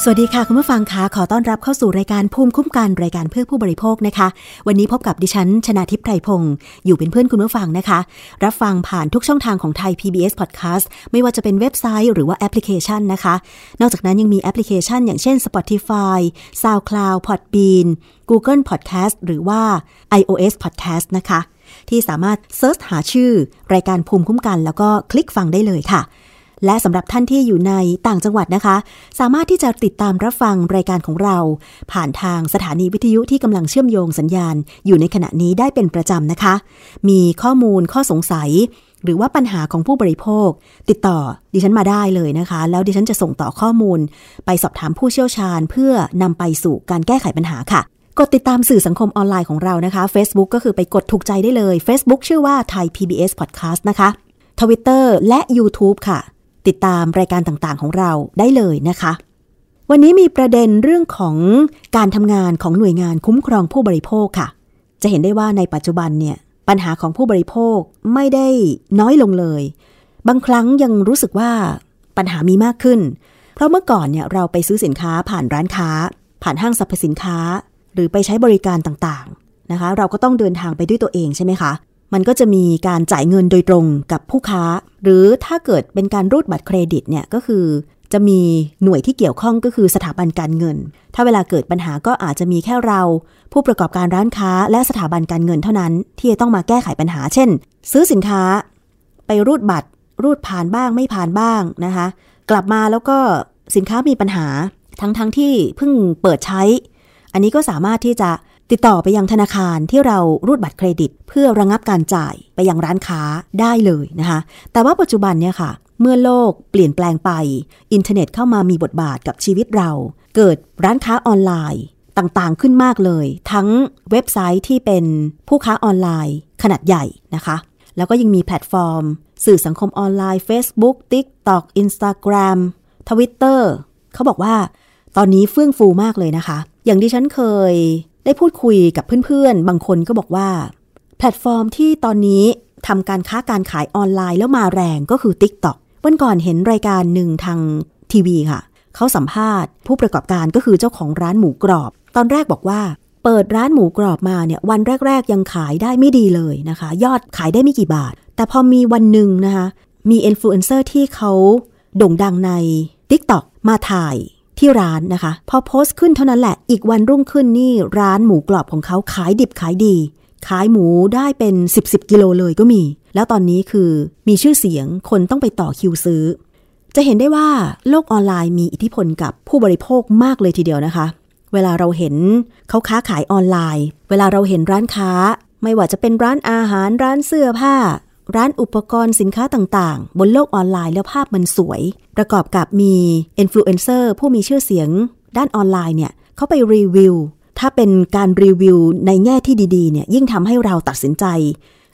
สวัสดีค่ะ คุณผู้ฟังคะขอต้อนรับเข้าสู่รายการภูมิคุ้มกันรายการเพื่อผู้บริโภคนะคะ วันนี้พบกับดิฉัน ชนาทิพย์ไพรพงศ์อยู่เป็นเพื่อนคุณผู้ฟังนะคะ รับฟังผ่านทุกช่องทางของไทย PBS Podcast ไม่ว่าจะเป็นเว็บไซต์หรือว่าแอปพลิเคชันนะคะ นอกจากนั้นยังมีแอปพลิเคชัน อย่างเช่น Spotify SoundCloud Podbean Google Podcast หรือว่า iOS Podcast นะคะ ที่สามารถ search หาชื่อ รายการภูมิคุ้มกัน แล้วก็คลิกฟังได้เลยค่ะ และสำหรับท่านที่อยู่ในต่างจังหวัดนะคะ สามารถที่จะติดตามรับฟังรายการของเรา ผ่านทางสถานีวิทยุที่กำลังเชื่อมโยงสัญญาณ อยู่ในขณะนี้ได้เป็นประจำนะคะ มีข้อมูลข้อสงสัย หรือว่าปัญหาของผู้บริโภค ติดต่อดิฉันมาได้เลยนะคะ แล้วดิฉันจะส่งต่อข้อมูล ไปสอบถามผู้เชี่ยวชาญ เพื่อนำไปสู่การแก้ไขปัญหาค่ะกดติดตามสื่อสังคมออนไลน์ของเรานะคะ Facebook ก็คือไปกดถูกใจได้เลย Facebook ชื่อว่าไทย PBS Podcast นะคะ Twitter และ YouTube ค่ะ ติดตามรายการต่างๆของเราได้เลยนะคะ วันนี้มีประเด็นเรื่องของการทำงานของหน่วยงานคุ้มครองผู้บริโภคค่ะ จะเห็นได้ว่าในปัจจุบันเนี่ยปัญหาของผู้บริโภคไม่ได้น้อยลงเลย บางครั้งยังรู้สึกว่าปัญหามีมากขึ้น เพราะเมื่อก่อนเนี่ยเราไปซื้อสินค้าผ่านร้านค้า ผ่านห้างสรรพสินค้า หรือไปใช้บริการต่างๆนะคะ เราก็ต้องเดินทางไปด้วยตัวเองใช่ไหมคะ มันก็จะมีการจ่ายเงินโดยตรงกับผู้ค้า หรือถ้าเกิดเป็นการรูดบัตรเครดิตเนี่ยก็คือจะมีหน่วยที่เกี่ยวข้องก็คือสถาบันการเงิน ถ้าเวลาเกิดปัญหาก็อาจจะมีแค่เรา ผู้ประกอบการร้านค้าและสถาบันการเงินเท่านั้น ที่จะต้องมาแก้ไขปัญหา เช่น ซื้อสินค้า ไปรูดบัตร รูดผ่านบ้างไม่ผ่านบ้างนะคะ กลับมาแล้วก็สินค้ามีปัญหาทั้งๆทที่เพิ่งเปิดใช้ อันนี้ก็สามารถที่จะ ติดต่อไปยังธนาคารที่เรารูดบัตรเครดิต เพื่อระงับการจ่ายไปยังร้านค้าได้เลยนะคะ แต่ว่าปัจจุบันเนี่ยค่ะ เมื่อโลกเปลี่ยนแปลงไป อินเทอร์เน็ตเข้ามามีบทบาทกับชีวิตเรา เกิดร้านค้าออนไลน์ต่างๆขึ้นมากเลย ทั้งเว็บไซต์ที่เป็นผู้ค้าออนไลน์ ขนาดใหญ่นะคะ แล้วก็ยังมีแพลตฟอร์ม สื่อสังคมออนไลน์ Facebook TikTok Instagram Twitter เขาบอกว่า ตอนนี้เฟื่องฟูมากเลยนะคะ อย่างที่ฉันเคย ได้พูดคุยกับเพื่อนๆ บางคนก็บอกว่า แพลตฟอร์มที่ตอนนี้ทำการค้าการขายออนไลน์แล้วมาแรงก็คือ TikTok วันก่อนเห็นรายการหนึ่งทางทีวีค่ะ เขาสัมภาษณ์ ผู้ประกอบการก็คือเจ้าของร้านหมูกรอบ ตอนแรกบอกว่า เปิดร้านหมูกรอบมาเนี่ยวันแรก ๆ ยังขายได้ไม่ดีเลยนะคะ ยอดขายได้ไม่กี่บาท แต่พอมีวันหนึ่งนะคะ มีอินฟลูเอนเซอร์ที่เขาโด่งดังใน TikTok มาถ่าย ที่ร้านนะคะ พอโพสต์ขึ้นเท่านั้นแหละ อีกวันรุ่งขึ้นนี่ร้านหมูกรอบของเขาขายดิบขายดี ขายหมูได้เป็น 10 ๆ กิโลเลยก็มี แล้วตอนนี้คือมีชื่อเสียงคนต้องไปต่อคิวซื้อ จะเห็นได้ว่าโลกออนไลน์มีอิทธิพลกับผู้บริโภคมากเลยทีเดียวนะคะ เวลาเราเห็นเขาค้าขายออนไลน์ เวลาเราเห็นร้านค้า ไม่ว่าจะเป็นร้านอาหารร้านเสื้อผ้า ร้านอุปกรณ์สินค้าต่างๆ บนโลกออนไลน์แล้วภาพมันสวย ประกอบกับมีอินฟลูเอนเซอร์ผู้มีชื่อเสียง ด้านออนไลน์เนี่ยเขาไปรีวิว ถ้าเป็นการรีวิวในแง่ที่ดีๆเนี่ยยิ่งทำให้เราตัดสินใจ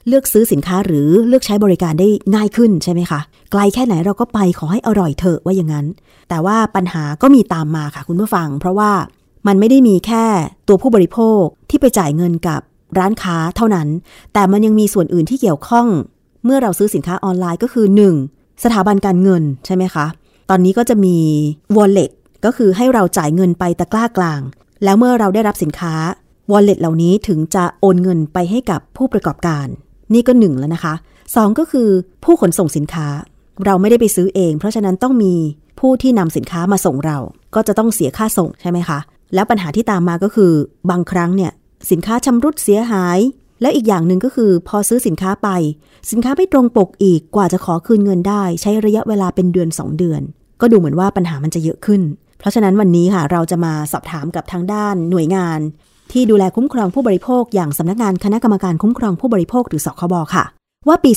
เลือกซื้อสินค้าหรือเลือกใช้บริการได้ง่ายขึ้นใช่ไหมคะ ไกลแค่ไหนเราก็ไปขอให้อร่อยเถอะว่าอย่างนั้น แต่ว่าปัญหาก็มีตามมาค่ะคุณผู้ฟัง เพราะว่ามันไม่ได้มีแค่ตัวผู้บริโภคที่ไปจ่ายเงินกับร้านค้าเท่านั้น แต่มันยังมีส่วนอื่นที่เกี่ยวข้อง เมื่อเราซื้อสินค้าออนไลน์ก็คือ 1. สถาบันการเงินใช่ไหมคะ ตอนนี้ก็จะมี wallet ก็คือให้เราจ่ายเงินไปตะกร้ากลาง แล้วเมื่อเราได้รับสินค้า wallet เหล่านี้ถึงจะโอนเงินไปให้กับผู้ประกอบการ นี่ก็หนึ่งแล้วนะคะสองก็คือผู้ขนส่งสินค้า เราไม่ได้ไปซื้อเอง เพราะฉะนั้นต้องมีผู้ที่นำสินค้ามาส่งเรา ก็จะต้องเสียค่าส่งใช่ไหมคะ แล้วปัญหาที่ตามมาก็คือบางครั้งเนี่ยสินค้าชำรุดเสียหาย และอีกอย่างหนึ่งก็คือพอซื้อสินค้าไป สินค้าไม่ตรงปกอีกกว่าจะขอคืนเงินได้ ใช้ระยะเวลาเป็นเดือน 2 เดือน ก็ดูเหมือนว่าปัญหามันจะเยอะขึ้น เพราะฉะนั้นวันนี้ค่ะ เราจะมาสอบถามกับทางด้านหน่วยงาน ที่ดูแลคุ้มครองผู้บริโภค อย่างสำนักงานคณะกรรมการคุ้มครองผู้บริโภคหรือสคบค่ะ ว่าปี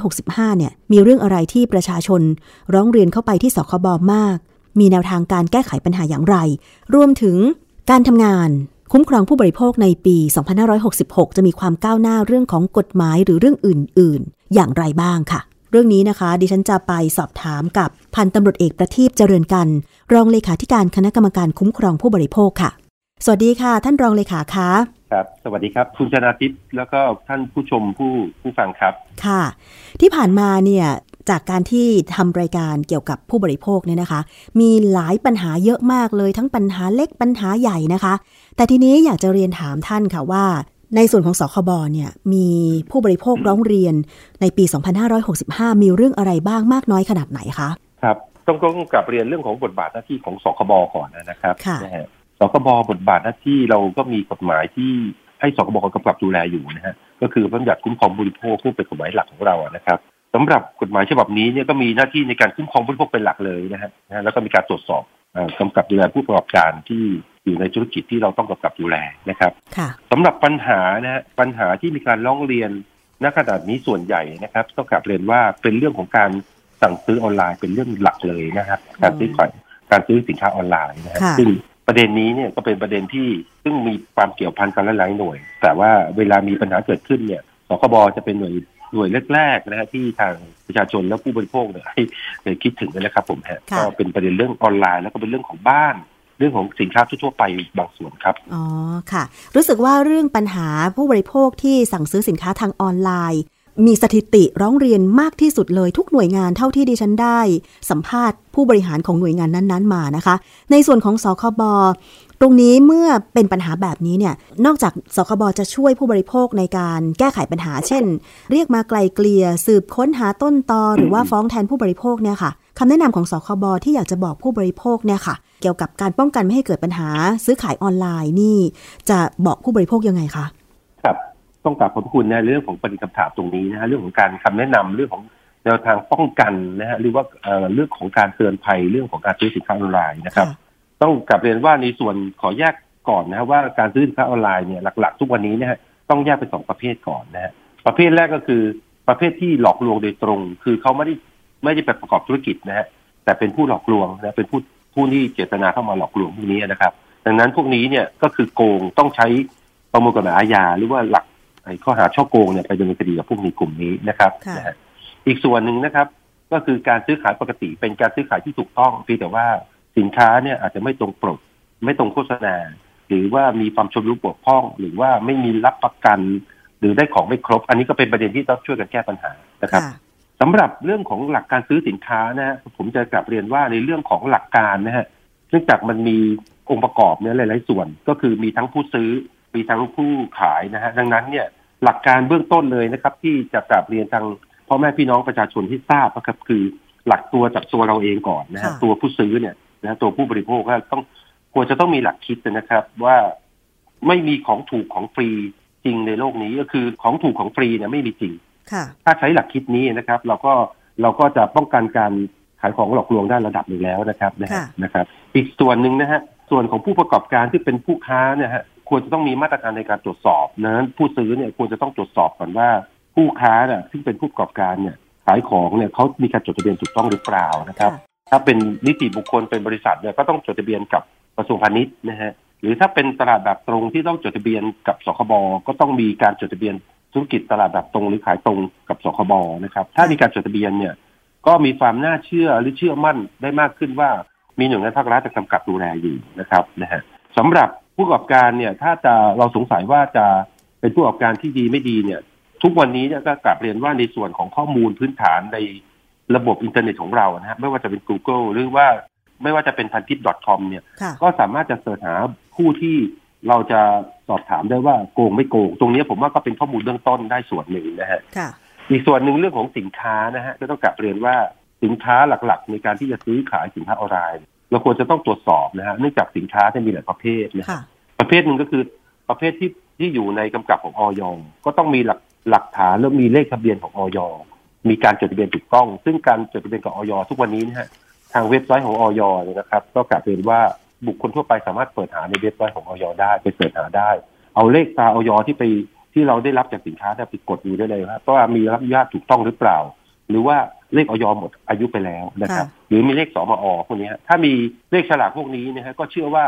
2565 เนี่ยมีเรื่องอะไรที่ประชาชน ร้องเรียนเข้าไปที่สคบมาก มีแนวทางการแก้ไขปัญหาอย่างไร รวมถึงการทำงาน คุ้มครองผู้บริโภคในปี 2566 จะมีความก้าวหน้าเรื่องของกฎหมายหรือเรื่องอื่น ๆ อย่างไรบ้างค่ะ เรื่องนี้นะคะ ดิฉันจะไปสอบถามกับพันตำรวจเอกประทีปเจริญกัน รองเลขาธิการคณะกรรมการคุ้มครองผู้บริโภคค่ะ สวัสดีค่ะ ท่านรองเลขาคะครับสวัสดีครับ คุณชนาทิพย์แล้วก็ท่านผู้ชมผู้ผู้ฟังครับ ค่ะ ที่ผ่านมาเนี่ย จากการที่ทำรายการเกี่ยวกับผู้บริโภคเนี่ยนะคะ มีหลายปัญหาเยอะมากเลยทั้งปัญหาเล็กปัญหาใหญ่นะคะ แต่ทีนี้อยากจะเรียนถามท่านค่ะว่า ในส่วนของสคบเนี่ยมีผู้บริโภคร้องเรียนในปี 2565 มีเรื่องอะไรบ้างมากน้อยขนาดไหนคะ ครับ ต้องต้องกลับเรียนเรื่องของบทบาทหน้าที่ของสคบก่อนนะครับค่ะนะฮะสคบบทบาทหน้าที่เราก็มีกฎหมายที่ให้สคบกำกับดูแลอยู่นะฮะก็คือพระบัญญัติคุ้มครองผู้บริโภคซึ่งเป็นกฎหมายหลักของเราอะนะครับ สำหรับกฎหมายฉบับนี้เนี่ยก็มีหน้าที่ในการคุ้มครองผู้บริโภคเป็นหลักเลยนะฮะนะฮะแล้วก็มีการตรวจสอบเอ่อกำกับดูแลผู้ประกอบการที่อยู่ในธุรกิจที่เราต้องกำกับดูแลนะครับค่ะสำหรับปัญหานะฮะปัญหาที่มีการร้องเรียนณขนาดนี้ส่วนใหญ่นะครับต้องกลับเรียนว่าเป็นเรื่องของการสั่งซื้อออนไลน์เป็นเรื่องหลักเลยนะครับการซื้อขายการซื้อสินค้าออนไลน์นะฮะค่ะซึ่งประเด็นนี้เนี่ยก็เป็นประเด็นที่ซึ่งมีความเกี่ยวพันกันหลายๆหน่วย แต่ว่าเวลามีปัญหาเกิดขึ้นเนี่ยสคบจะเป็นหน่วย หน่วยแรกๆนะฮะที่ทางประชาชนและผู้บริโภคเนี่ยให้ให้คิดถึงนะครับผมฮะค่ะก็เป็นประเด็นเรื่องออนไลน์ แล้วก็เป็นเรื่องของบ้านเรื่องของสินค้าทั่วๆไปบางส่วนครับ อ๋อ ค่ะ รู้สึกว่าเรื่องปัญหาผู้บริโภคที่สั่งซื้อสินค้าทางออนไลน์ มีสถิติร้องเรียนมากที่สุดเลยทุกหน่วยงานเท่าที่ดิฉันได้ สัมภาษณ์ผู้บริหารของหน่วยงานนั้น ๆ มานะคะ ในส่วนของสคบ ตรงนี้เมื่อเป็นปัญหาแบบนี้เนี่ย นอกจากสคบจะช่วยผู้บริโภคในการแก้ไขปัญหา เช่น เรียกมาไกลเกลี่ยสืบค้นหาต้นตอหรือว่าฟ้องแทนผู้บริโภคเนี่ยค่ะคำแนะนำของสคบที่อยากจะบอกผู้บริโภคเนี่ยค่ะ เกี่ยวกับการป้องกันไม่ให้เกิดปัญหาซื้อขายออนไลน์นี่ จะบอกผู้บริโภคยังไงคะครับต้องกราบขอบคุณนะเรื่องของประเด็นคำถามตรงนี้นะฮะเรื่องของการคำแนะนำเรื่องของแนวทางป้องกันนะฮะหรือว่าเรื่องของการเตือนภัยเรื่องของการซื้อสินค้าออนไลน์นะครับ ต้องกลับเรียนว่าในส่วนขอแยกก่อนนะฮะว่าการซื้อสินค้าออนไลน์เนี่ยหลัก ๆ ทุกวันนี้เนี่ยต้องแยกเป็นสองประเภทก่อนนะฮะประเภทแรกก็คือประเภทที่หลอกลวงโดยตรง คือเขาไม่ได้ไม่ได้ไปประกอบธุรกิจนะฮะแต่เป็นผู้หลอกลวงนะเป็นผู้ผู้ที่เจตนาเข้ามาหลอกลวงพวกนี้นะครับ ดังนั้นพวกนี้เนี่ยก็คือโกงต้องใช้ประมวลกฎหมายอาญาหรือว่าหลักไอ้ข้อหาช่อโกงเนี่ยไปดำเนินคดีกับพวกนี้กลุ่มนี้นะครับค่ะนะฮะอีกส่วนหนึ่งนะครับ ก็คือการซื้อขายปกติเป็นการซื้อขายที่ถูกต้องเพียงแต่ว่า สินค้าเนี่ยอาจจะไม่ตรงปกไม่ตรงโฆษณา หรือว่ามีความชำรุดบกพร่อง หรือว่าไม่มีรับประกัน หรือได้ของไม่ครบ อันนี้ก็เป็นประเด็นที่ต้องช่วยกันแก้ปัญหานะครับค่ะสำหรับเรื่องของหลักการซื้อสินค้านะฮะผมจะกลับเรียนว่าในเรื่องของหลักการนะฮะเนื่องจากมันมีองค์ประกอบเนี่ยหลาย ๆ ส่วนก็คือมีทั้งผู้ซื้อมีทั้งผู้ขายนะฮะดังนั้นเนี่ยหลักการเบื้องต้นเลยนะครับ ที่จะกลับเรียนทางพ่อแม่พี่น้องประชาชนที่ทราบนะครับคือหลักตัวจากตัวเราเองก่อนนะฮะค่ะตัวผู้ซื้อเนี่ย นะตัวผู้บริโภคก็ต้องควรจะต้องมีหลักคิดนะครับ ว่าไม่มีของถูกของฟรีจริงในโลกนี้ก็คือของถูกของฟรีเนี่ยไม่มีจริงค่ะถ้าใช้หลักคิดนี้นะครับ เราก็เราก็จะป้องกันการขายของหลอกลวงได้ระดับหนึ่งแล้วนะครับนะฮะค่ะนะครับ อีกส่วนหนึ่งนะฮะส่วนของผู้ประกอบการที่เป็นผู้ค้าเนี่ยฮะควรจะต้องมีมาตรการในการตรวจสอบนะผู้ซื้อเนี่ยควรจะต้องตรวจสอบก่อนว่าผู้ค้าเนี่ยซึ่งเป็นผู้ประกอบการเนี่ยขายของเนี่ยเขามีการจดทะเบียนถูกต้องหรือเปล่านะครับ ถ้าเป็นนิติบุคคลเป็นบริษัทเนี่ยก็ต้องจดทะเบียนกับกระทรวงพาณิชย์นะฮะหรือถ้าเป็นตลาดแบบตรงที่ต้องจดทะเบียนกับสคบก็ต้องมีการจดทะเบียนธุรกิจตลาดแบบตรงหรือขายตรงกับสคบนะครับ ถ้ามีการจดทะเบียนเนี่ย ก็มีความน่าเชื่อหรือเชื่อมั่นได้มากขึ้นว่า มีหน่วยงานภาครัฐจะกำกับดูแลอยู่นะครับนะฮะสำหรับผู้ประกอบการเนี่ยถ้าจะเราสงสัยว่าจะเป็นผู้ประกอบการที่ดีไม่ดีเนี่ย ทุกวันนี้เนี่ยก็กราบเรียนว่าในส่วนของข้อมูลพื้นฐานใน ระบบอินเทอร์เน็ตของเรานะฮะไม่ว่าจะเป็น Google หรือว่าไม่ว่าจะเป็นพันทิป .com เนี่ยค่ะก็สามารถจะ search หาผู้ที่เราจะสอบถามได้ว่าโกงไม่โกง ตรงนี้ผมว่าก็เป็นข้อมูลเบื้องต้นได้ส่วนหนึ่งนะฮะค่ะอีกส่วนหนึ่งเรื่องของสินค้านะฮะก็ต้องกราบเรียนว่าสินค้าหลักๆ ในการที่จะซื้อขายสินค้าออนไลน์เราควรจะต้องตรวจสอบนะฮะเนื่องจากสินค้าจะมีหลายประเภทนะฮะค่ะประเภทหนึ่งก็คือประเภทที่ที่อยู่ในกำกับของออยก็ต้องมีหลักหลักฐานแล้วมีเลขทะเบียนของออย มีการจดทะเบียนถูกต้อง ซึ่งการจดทะเบียนกับออยทุกวันนี้นะฮะทางเว็บไซต์ของออยเนี่ยนะครับ ก็กลับเรียนว่าบุคคลทั่วไปสามารถเปิดหาในเว็บไซต์ของออยได้ไปเสิร์ชหาได้ เอาเลขตราออยที่ไปที่เราได้รับจากสินค้าเนี่ยไปกดดูได้เลยครับว่ามีรับอนุญาตถูกต้องหรือเปล่า หรือว่าเลขออยหมดอายุไปแล้วนะครับค่ะหรือมีเลขสมอพวกนี้ฮะถ้ามีเลขฉลากพวกนี้นะฮะก็เชื่อว่า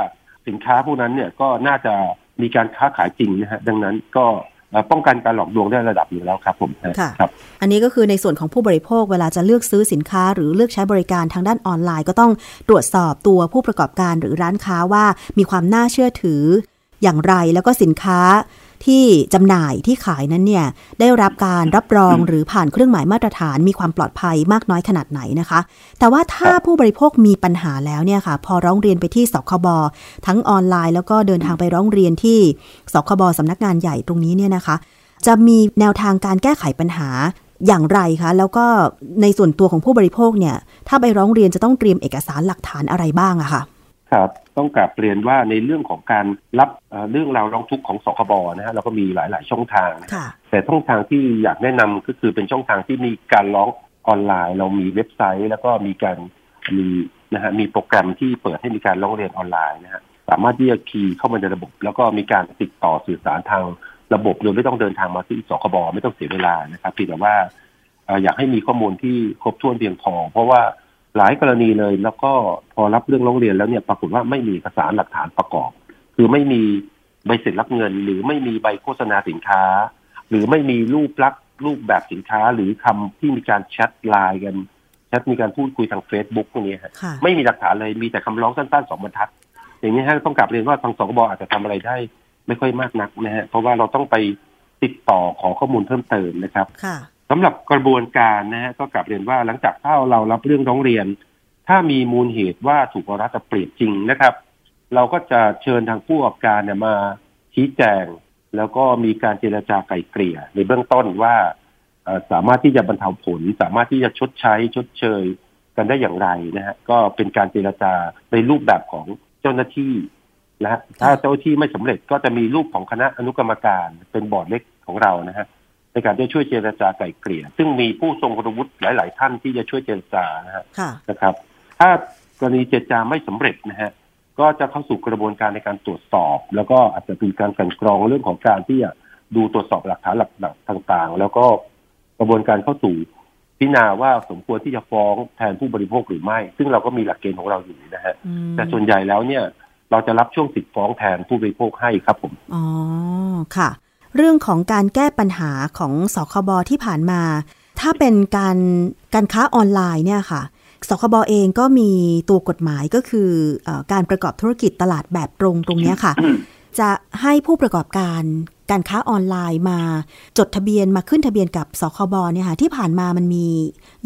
สินค้าพวกนั้นเนี่ยก็น่าจะมีการค้าขายจริงนะฮะดังนั้นก็เอ่อ ป้องกันการหลอกลวงได้ระดับหนึ่งแล้วครับผมค่ะครับ อันนี้ก็คือในส่วนของผู้บริโภคเวลาจะเลือกซื้อสินค้า หรือเลือกใช้บริการทางด้านออนไลน์ ก็ต้องตรวจสอบตัวผู้ประกอบการหรือร้านค้าว่ามีความน่าเชื่อถืออย่างไรแล้วก็สินค้า ที่จำหน่ายที่ขายนั้นเนี่ยได้รับการรับรองหรือผ่านเครื่องหมายมาตรฐานมีความปลอดภัยมากน้อยขนาดไหนนะคะ แต่ว่าถ้าผู้บริโภคมีปัญหาแล้วเนี่ยค่ะ พอร้องเรียนไปที่สคบทั้งออนไลน์ แล้วก็เดินทางไปร้องเรียนที่สคบสำนักงานใหญ่ตรงนี้เนี่ยนะคะ จะมีแนวทางการแก้ไขปัญหาอย่างไรคะ แล้วก็ในส่วนตัวของผู้บริโภคเนี่ย ถ้าไปร้องเรียนจะต้องเตรียมเอกสารหลักฐานอะไรบ้างอะค่ะ ครับต้องกลับเรียนว่าในเรื่องของการรับเอ่อเรื่องราวร้องทุกข์ของสคบนะฮะเราก็มีหลาย ๆ ช่องทางนะค่ะแต่ช่องทางที่อยากแนะนำก็คือเป็นช่องทางที่มีการร้องออนไลน์ เรามีเว็บไซต์ แล้วก็มีการมีนะฮะมีโปรแกรมที่เปิดให้มีการร้องเรียนออนไลน์นะฮะสามารถที่จะคีย์เข้ามาในระบบ แล้วก็มีการติดต่อสื่อสารทางระบบโดยไม่ต้องเดินทางมาที่สคบไม่ต้องเสียเวลานะครับเพียงแต่ว่าเอ่ออยากให้มีข้อมูลที่ครบถ้วนเพียงพอ เพราะว่า หลายกรณีเลย แล้วก็พอรับเรื่องร้องเรียนแล้วเนี่ยปรากฏว่าไม่มีเอกสารหลักฐานประกอบ คือไม่มีใบเสร็จรับเงิน หรือไม่มีใบโฆษณาสินค้า หรือไม่มีรูปลักษณ์รูปแบบสินค้า หรือคำที่มีการแชทไลน์กันแชทมีการพูดคุยทาง Facebook พวกนี้ฮะค่ะไม่มีหลักฐานเลยมีแต่คำร้องสั้นๆสองบรรทัด อย่างนี้ฮะต้องกลับเรียนว่าทางสกบอาจจะทำอะไรได้ ไม่ค่อยมากนักนะฮะเพราะว่าเราต้องไปติดต่อขอข้อมูลเพิ่มเติมนะครับค่ะ สำหรับกระบวนการนะฮะก็กลับเรียนว่าหลังจากถ้าเรารับเรื่องร้องเรียน ถ้ามีมูลเหตุว่าถูกรัฐเปรียบจริงนะครับ เราก็จะเชิญทางผู้ประกอบการเนี่ยมาชี้แจง แล้วก็มีการเจรจาไกล่เกลี่ย ในเบื้องต้นว่าสามารถที่จะบรรเทาผล สามารถที่จะชดใช้ชดเชยกันได้อย่างไรนะฮะก็เป็นการเจรจาในรูปแบบของเจ้าหน้าที่นะฮะถ้าเจ้าหน้าที่ไม่สำเร็จก็จะมีรูปของคณะอนุกรรมการเป็นบอร์ดเล็กของเรานะฮะ ในการที่จะช่วยเจรจาไกล่เกลี่ย ซึ่งมีผู้ทรงคุณวุฒิหลาย ๆ ท่านที่จะช่วยเจรจานะฮะค่ะนะครับ ถ้ากรณีเจรจาไม่สำเร็จนะฮะก็จะเข้าสู่กระบวนการในการตรวจสอบ แล้วก็อาจจะมีการกลันกรองเรื่องของการที่จะดูตรวจสอบหลักฐานหลักๆต่าง ๆ แล้วก็กระบวนการเข้าสู่พิจารณาว่าสมควรที่จะฟ้องแทนผู้บริโภคหรือไม่ ซึ่งเราก็มีหลักเกณฑ์ของเราอยู่นะฮะอืมแต่ส่วนใหญ่แล้วเนี่ยเราจะรับช่วงสิทธิ์ฟ้องแทนผู้บริโภคให้ครับผม อ๋อ ค่ะ เรื่องของการแก้ปัญหาของสคบที่ผ่านมา ถ้าเป็นการการค้าออนไลน์เนี่ยค่ะสคบเองก็มีตัวกฎหมายก็คืออการประกอบธุรกิจตลาดแบบตรงตรงนี้ค่ะ จะให้ผู้ประกอบการการค้าออนไลน์มาจดทะเบียนมาขึ้นทะเบียนกับสคบเนี่ยค่ะที่ผ่านมามันมี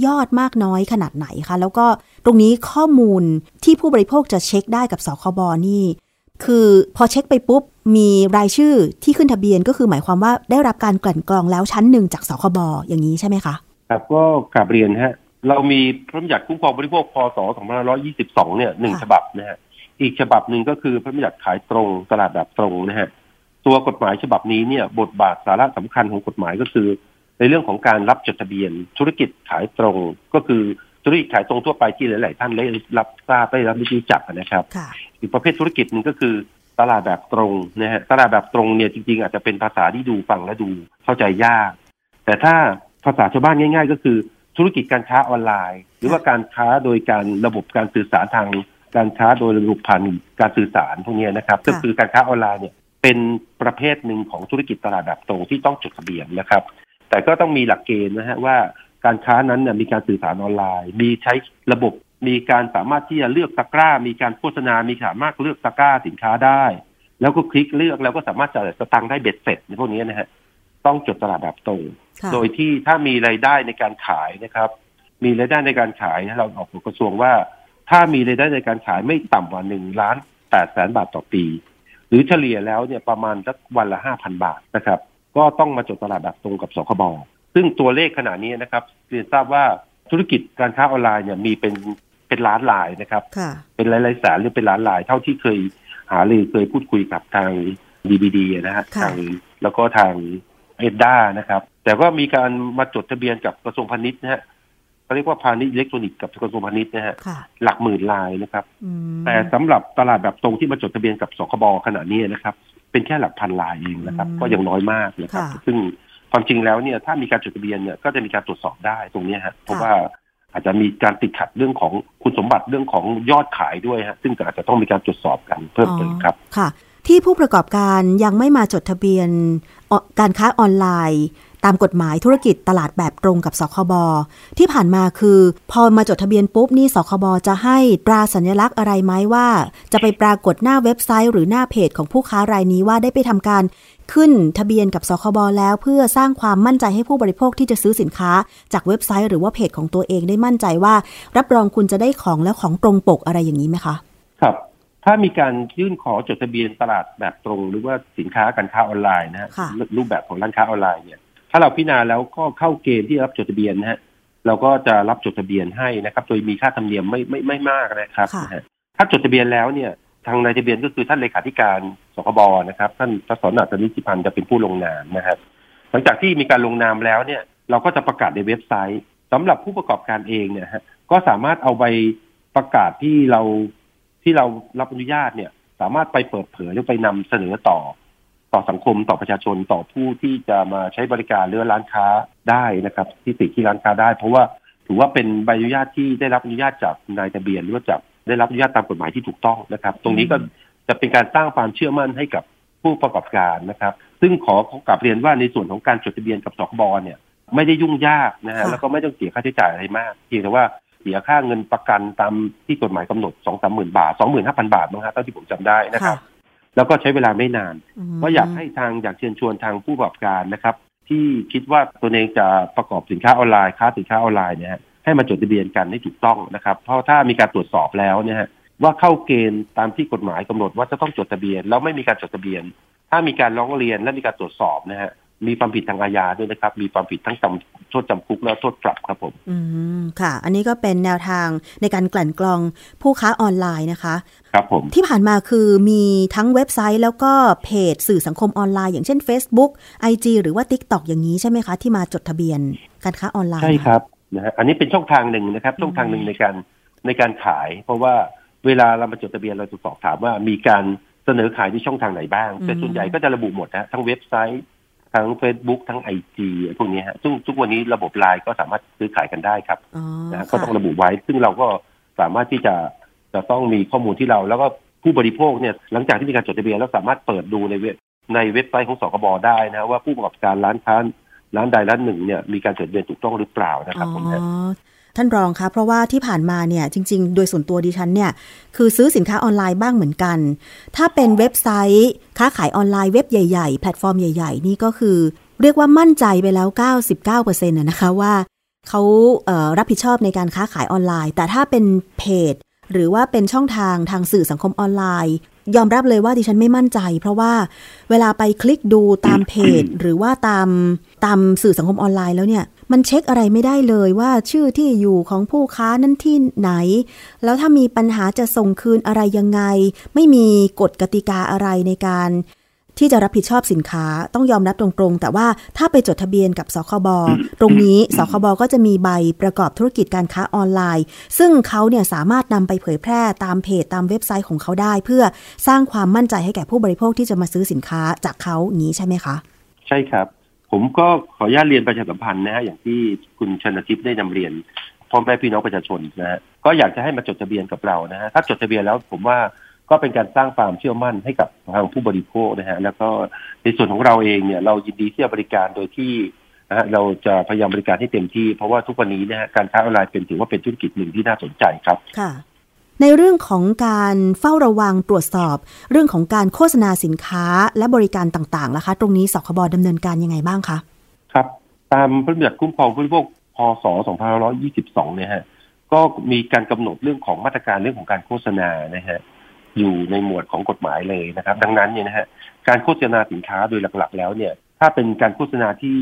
ยอดมากน้อยขนาดไหนคะแล้วก็ตรงนี้ข้อมูลที่ผู้บริโภคจะเช็คได้กับสคบนี่ คือพอเช็คไปปุ๊บมีรายชื่อที่ขึ้นทะเบียนก็คือหมายความว่าได้รับการกลั่นกรองแล้วชั้นหนึ่งจากสคบอย่างนี้ใช่ไหมคะครับก็กลับเรียนฮะเรามีพระราชบัญญัติคุ้มครองบริโภคพศ2522 เนี่ยหนึ่งฉบับนะฮะอีกฉบับหนึ่งก็คือพระราชบัญญัติขายตรงตลาดแบบตรงนะฮะตัวกฎหมายฉบับนี้เนี่ยบทบาทสาระสำคัญของกฎหมายก็คือ ในเรื่องของการรับจดทะเบียนธุรกิจขายตรงก็คือ ธุรกิจขายตรงทั่วไปที่หลาย ๆ ท่านได้รับทราบได้รับรู้จักนะครับอีกประเภทธุรกิจหนึ่งก็คือตลาดแบบตรงนะฮะตลาดแบบตรงเนี่ยจริง ๆ อาจจะเป็นภาษาที่ดูฟังและดูเข้าใจยาก แต่ถ้าภาษาชาวบ้านง่าย ๆ ก็คือธุรกิจการค้าออนไลน์ หรือว่าการค้าโดยการระบบการสื่อสารทางการค้าโดยระบบพันการสื่อสารพวกนี้นะครับ ก็คือการค้าออนไลน์เนี่ยเป็นประเภทหนึ่งของธุรกิจตลาดแบบตรงที่ต้องจดทะเบียนนะครับ แต่ก็ต้องมีหลักเกณฑ์นะฮะว่า การค้านั้นเนี่ยมีการสื่อสารออนไลน์ มีใช้ระบบมีการสามารถที่จะเลือกตะกร้า มีการโฆษณา มีสามารถเลือกตะกร้าสินค้าได้ แล้วก็คลิกเลือกแล้วก็สามารถจ่ายสตังค์ได้เบ็ดเสร็จในพวกนี้นะฮะต้องจดตลาดแบบตรงค่ะโดยที่ถ้ามีรายได้ในการขายนะครับ มีรายได้ในการขายเราออกกฎกระทรวงว่า ถ้ามีรายได้ในการขายไม่ต่ำกว่าหนึ่งล้านแปดแสนบาทต่อปี หรือเฉลี่ยแล้วเนี่ยประมาณสักวันละห้าพันบาทนะครับ ก็ต้องมาจดตลาดแบบตรงกับสคบ ซึ่งตัวเลขขนาดนี้นะครับ เรียนทราบว่าธุรกิจการค้าออนไลน์เนี่ยมีเป็นเป็นล้านรายนะครับค่ะเป็นหลายๆแสนหรือเป็นล้านราย เท่าที่เคยหาเลยเคยพูดคุยกับทางดีบีดีนะฮะค่ะทางแล้วก็ทางเอ็ดด้านะครับ แต่ว่ามีการมาจดทะเบียนกับกระทรวงพาณิชย์นะฮะเขาเรียกว่าพาณิชย์อิเล็กทรอนิกส์กับกระทรวงพาณิชย์นะฮะค่ะหลักหมื่นรายนะครับอืมแต่สำหรับตลาดแบบตรงที่มาจดทะเบียนกับสคบขณะนี้นะครับ เป็นแค่หลักพันรายเองนะครับอืมก็ยังน้อยมากนะครับค่ะซึ่ง ความจริงแล้วเนี่ยถ้ามีการจดทะเบียนเนี่ยก็จะมีการตรวจสอบได้ตรงเนี้ยฮะเพราะว่าอาจจะมีการติดขัดเรื่องของคุณสมบัติเรื่องของยอดขายด้วยฮะซึ่งก็อาจจะต้องมีการตรวจสอบกันเพิ่มเติมครับค่ะ ที่ผู้ประกอบการยังไม่มาจดทะเบียนการค้าออนไลน์ตามกฎหมายธุรกิจตลาดแบบตรงกับสคบที่ผ่านมาคือ พอมาจดทะเบียนปุ๊บนี่สคบจะให้ตราสัญลักษณ์อะไรไหมว่า จะไปปรากฏหน้าเว็บไซต์ หรือหน้าเพจของผู้ค้ารายนี้ว่าได้ไปทำการ ขึ้นทะเบียนกับสคบแล้ว เพื่อสร้างความมั่นใจให้ผู้บริโภคที่จะซื้อสินค้า จากเว็บไซต์หรือว่าเพจของตัวเองได้มั่นใจว่า รับรองคุณจะได้ของแล้วของตรงปกอะไรอย่างนี้ไหมคะ ครับ ถ้ามีการยื่นขอจดทะเบียนตลาดแบบตรง หรือว่าสินค้าการค้าออนไลน์นะฮะรูปแบบของร้านค้าออนไลน์เนี่ยถ้าเราพิจารณาแล้วก็เข้าเกณฑ์ที่รับจดทะเบียนนะฮะเราก็จะรับจดทะเบียนให้นะครับ โดยมีค่าธรรมเนียมไม่ไม่ไม่มากนะครับถ้าจดทะเบียนแล้วเนี่ยทางนายทะเบียนก็คือท่านเลขาธิการ สคบนะครับ ท่านพระสนัตนิติพันธ์จะเป็นผู้ลงนามนะครับหลังจากที่มีการลงนามแล้วเนี่ย เราก็จะประกาศในเว็บไซต์สำหรับผู้ประกอบการเองเนี่ยฮะก็สามารถเอาใบประกาศที่เราที่เรารับอนุญาตเนี่ย สามารถไปเปิดเผยหรือไปนำเสนอต่อ ต่อสังคมต่อประชาชนต่อผู้ที่จะมาใช้บริการหรือร้านค้าได้นะครับ ที่ติดที่ร้านค้าได้ เพราะว่าถือว่าเป็นใบอนุญาตที่ได้รับอนุญาตจากนายทะเบียนหรือว่าจากได้รับอนุญาตตามกฎหมายที่ถูกต้องนะครับ ตรงนี้ก็ จะเป็นการสร้างความเชื่อมั่นให้กับผู้ประกอบการนะครับ ซึ่งขอขอกลับเรียนว่าในส่วนของการจดทะเบียนกับสคบเนี่ยไม่ได้ยุ่งยากนะฮะแล้วก็ไม่ต้องเสียค่าใช้จ่ายอะไรมากเพียงแต่ว่าเสียค่าเงินประกันตามที่กฎหมายกำหนดสองสามหมื่นบาทสองหมื่นห้าพันบาทมั้งฮะเท่าที่ผมจำได้นะครับแล้วก็ใช้เวลาไม่นาน ก็อยากให้ทางอยากเชิญชวนทางผู้ประกอบการนะครับ ที่คิดว่าตัวเองจะประกอบสินค้าออนไลน์ค้าสินค้าออนไลน์เนี่ยให้มาจดทะเบียนกันให้ถูกต้องนะครับ เพราะถ้ามีการตรวจสอบแล้วเนี่ย ว่าเข้าเกณฑ์ตามที่กฎหมายกำหนดว่าจะต้องจดทะเบียน แล้วไม่มีการจดทะเบียน ถ้ามีการร้องเรียนและมีการตรวจสอบนะฮะมีความผิดทางอาญาด้วยนะครับ มีความผิดทั้งจำโทษจำคุกและโทษปรับครับผม อืม ค่ะ อันนี้ก็เป็นแนวทางในการกลั่นกรองผู้ค้าออนไลน์นะคะ ครับผม ที่ผ่านมาคือมีทั้งเว็บไซต์แล้วก็เพจสื่อสังคมออนไลน์ อย่างเช่น Facebook IG หรือว่า TikTok อย่างนี้ใช่ไหมคะ ที่มาจดทะเบียนการค้าออนไลน์ ใช่ครับนะฮะอันนี้เป็นช่องทางหนึ่งนะครับ ช่องทางหนึ่งในการในการขาย เพราะว่า เวลาเรามาจดทะเบียนเราจะสอบถามว่ามีการเสนอขายที่ช่องทางไหนบ้าง แต่ส่วนใหญ่ก็จะระบุหมดนะทั้งเว็บไซต์ทั้ง Facebook ทั้งไอจีพวกนี้ฮะซึ่งทุกวันนี้ระบบไลน์ก็สามารถซื้อขายกันได้ครับนะก็ต้องระบุไว้ ซึ่งเราก็สามารถที่จะจะต้องมีข้อมูลที่เรา แล้วก็ผู้บริโภคเนี่ยหลังจากที่มีการจดทะเบียนแล้วสามารถเปิดดูในเว็บในเว็บไซต์ของสกบได้นะว่าผู้ประกอบการร้านค้าร้านใดร้านหนึ่งเนี่ยมีการจดทะเบียนถูกต้องหรือเปล่านะครับผม ท่านรองคะเพราะว่าที่ผ่านมาเนี่ยจริง ๆ โดยส่วนตัวดิฉันเนี่ยคือซื้อสินค้าออนไลน์บ้างเหมือนกัน ถ้าเป็นเว็บไซต์ ค้าขายออนไลน์เว็บใหญ่ๆ แพลตฟอร์มใหญ่ๆ นี่ก็คือ เรียกว่ามั่นใจไปแล้ว 99%นะคะว่าเขารับผิดชอบในการค้าขายออนไลน์ แต่ถ้าเป็นเพจ หรือว่าเป็นช่องทางทางสื่อสังคมออนไลน์ ยอมรับเลยว่าดิฉันไม่มั่นใจ เพราะว่าเวลาไปคลิกดูตามเพจ หรือว่าตามตามสื่อสังคมออนไลน์แล้วเนี่ย มันเช็คอะไรไม่ได้เลยว่าชื่อที่อยู่ของผู้ค้านั้นที่ไหน แล้วถ้ามีปัญหาจะส่งคืนอะไรยังไง ไม่มีกฎกติกาอะไรในการ ที่จะรับผิดชอบสินค้าต้องยอมรับตรงๆ แต่ว่าถ้าไปจดทะเบียนกับสคบตรงนี้สคบก็จะมีใบประกอบธุรกิจการค้าออนไลน์ ซึ่งเขาเนี่ยสามารถนำไปเผยแพร่ตามเพจตามเว็บไซต์ของเขาได้ เพื่อสร้างความมั่นใจให้แก่ผู้บริโภคที่จะมาซื้อสินค้าจากเขาอย่างนี้ใช่ไหมคะ ใช่ครับ ผมก็ขออนุญาตเรียนประชาสัมพันธ์นะฮะอย่างที่คุณชนทิพย์ได้นำเรียนพ่อแม่พี่น้องประชาชนนะฮะก็อยากจะให้มาจดทะเบียนกับเรานะฮะถ้าจดทะเบียนแล้วผมว่า ก็เป็นการสร้างความเชื่อมั่นให้กับทางผู้บริโภคนะฮะแล้วก็ในส่วนของเราเองเนี่ยเรายินดีที่จะบริการโดยที่นะฮะเราจะพยายามบริการให้เต็มที่ เพราะว่าทุกวันนี้นะฮะการค้าออนไลน์เป็นถือว่าเป็นธุรกิจหนึ่งที่น่าสนใจครับค่ะ ในเรื่องของการเฝ้าระวังตรวจสอบ เรื่องของการโฆษณาสินค้าและบริการต่างๆล่ะคะ ตรงนี้สคบดำเนินการยังไงบ้างคะครับ ตามพระบัญญัติคุ้มครองผู้บริโภคพศ2522เนี่ยฮะก็มีการกำหนดเรื่องของมาตรการเรื่องของการโฆษณานะฮะ อยู่ในหมวดของกฎหมายเลยนะครับ ดังนั้นเนี่ยนะฮะการโฆษณาสินค้าโดยหลักๆ แล้วเนี่ย ถ้าเป็นการโฆษณาที่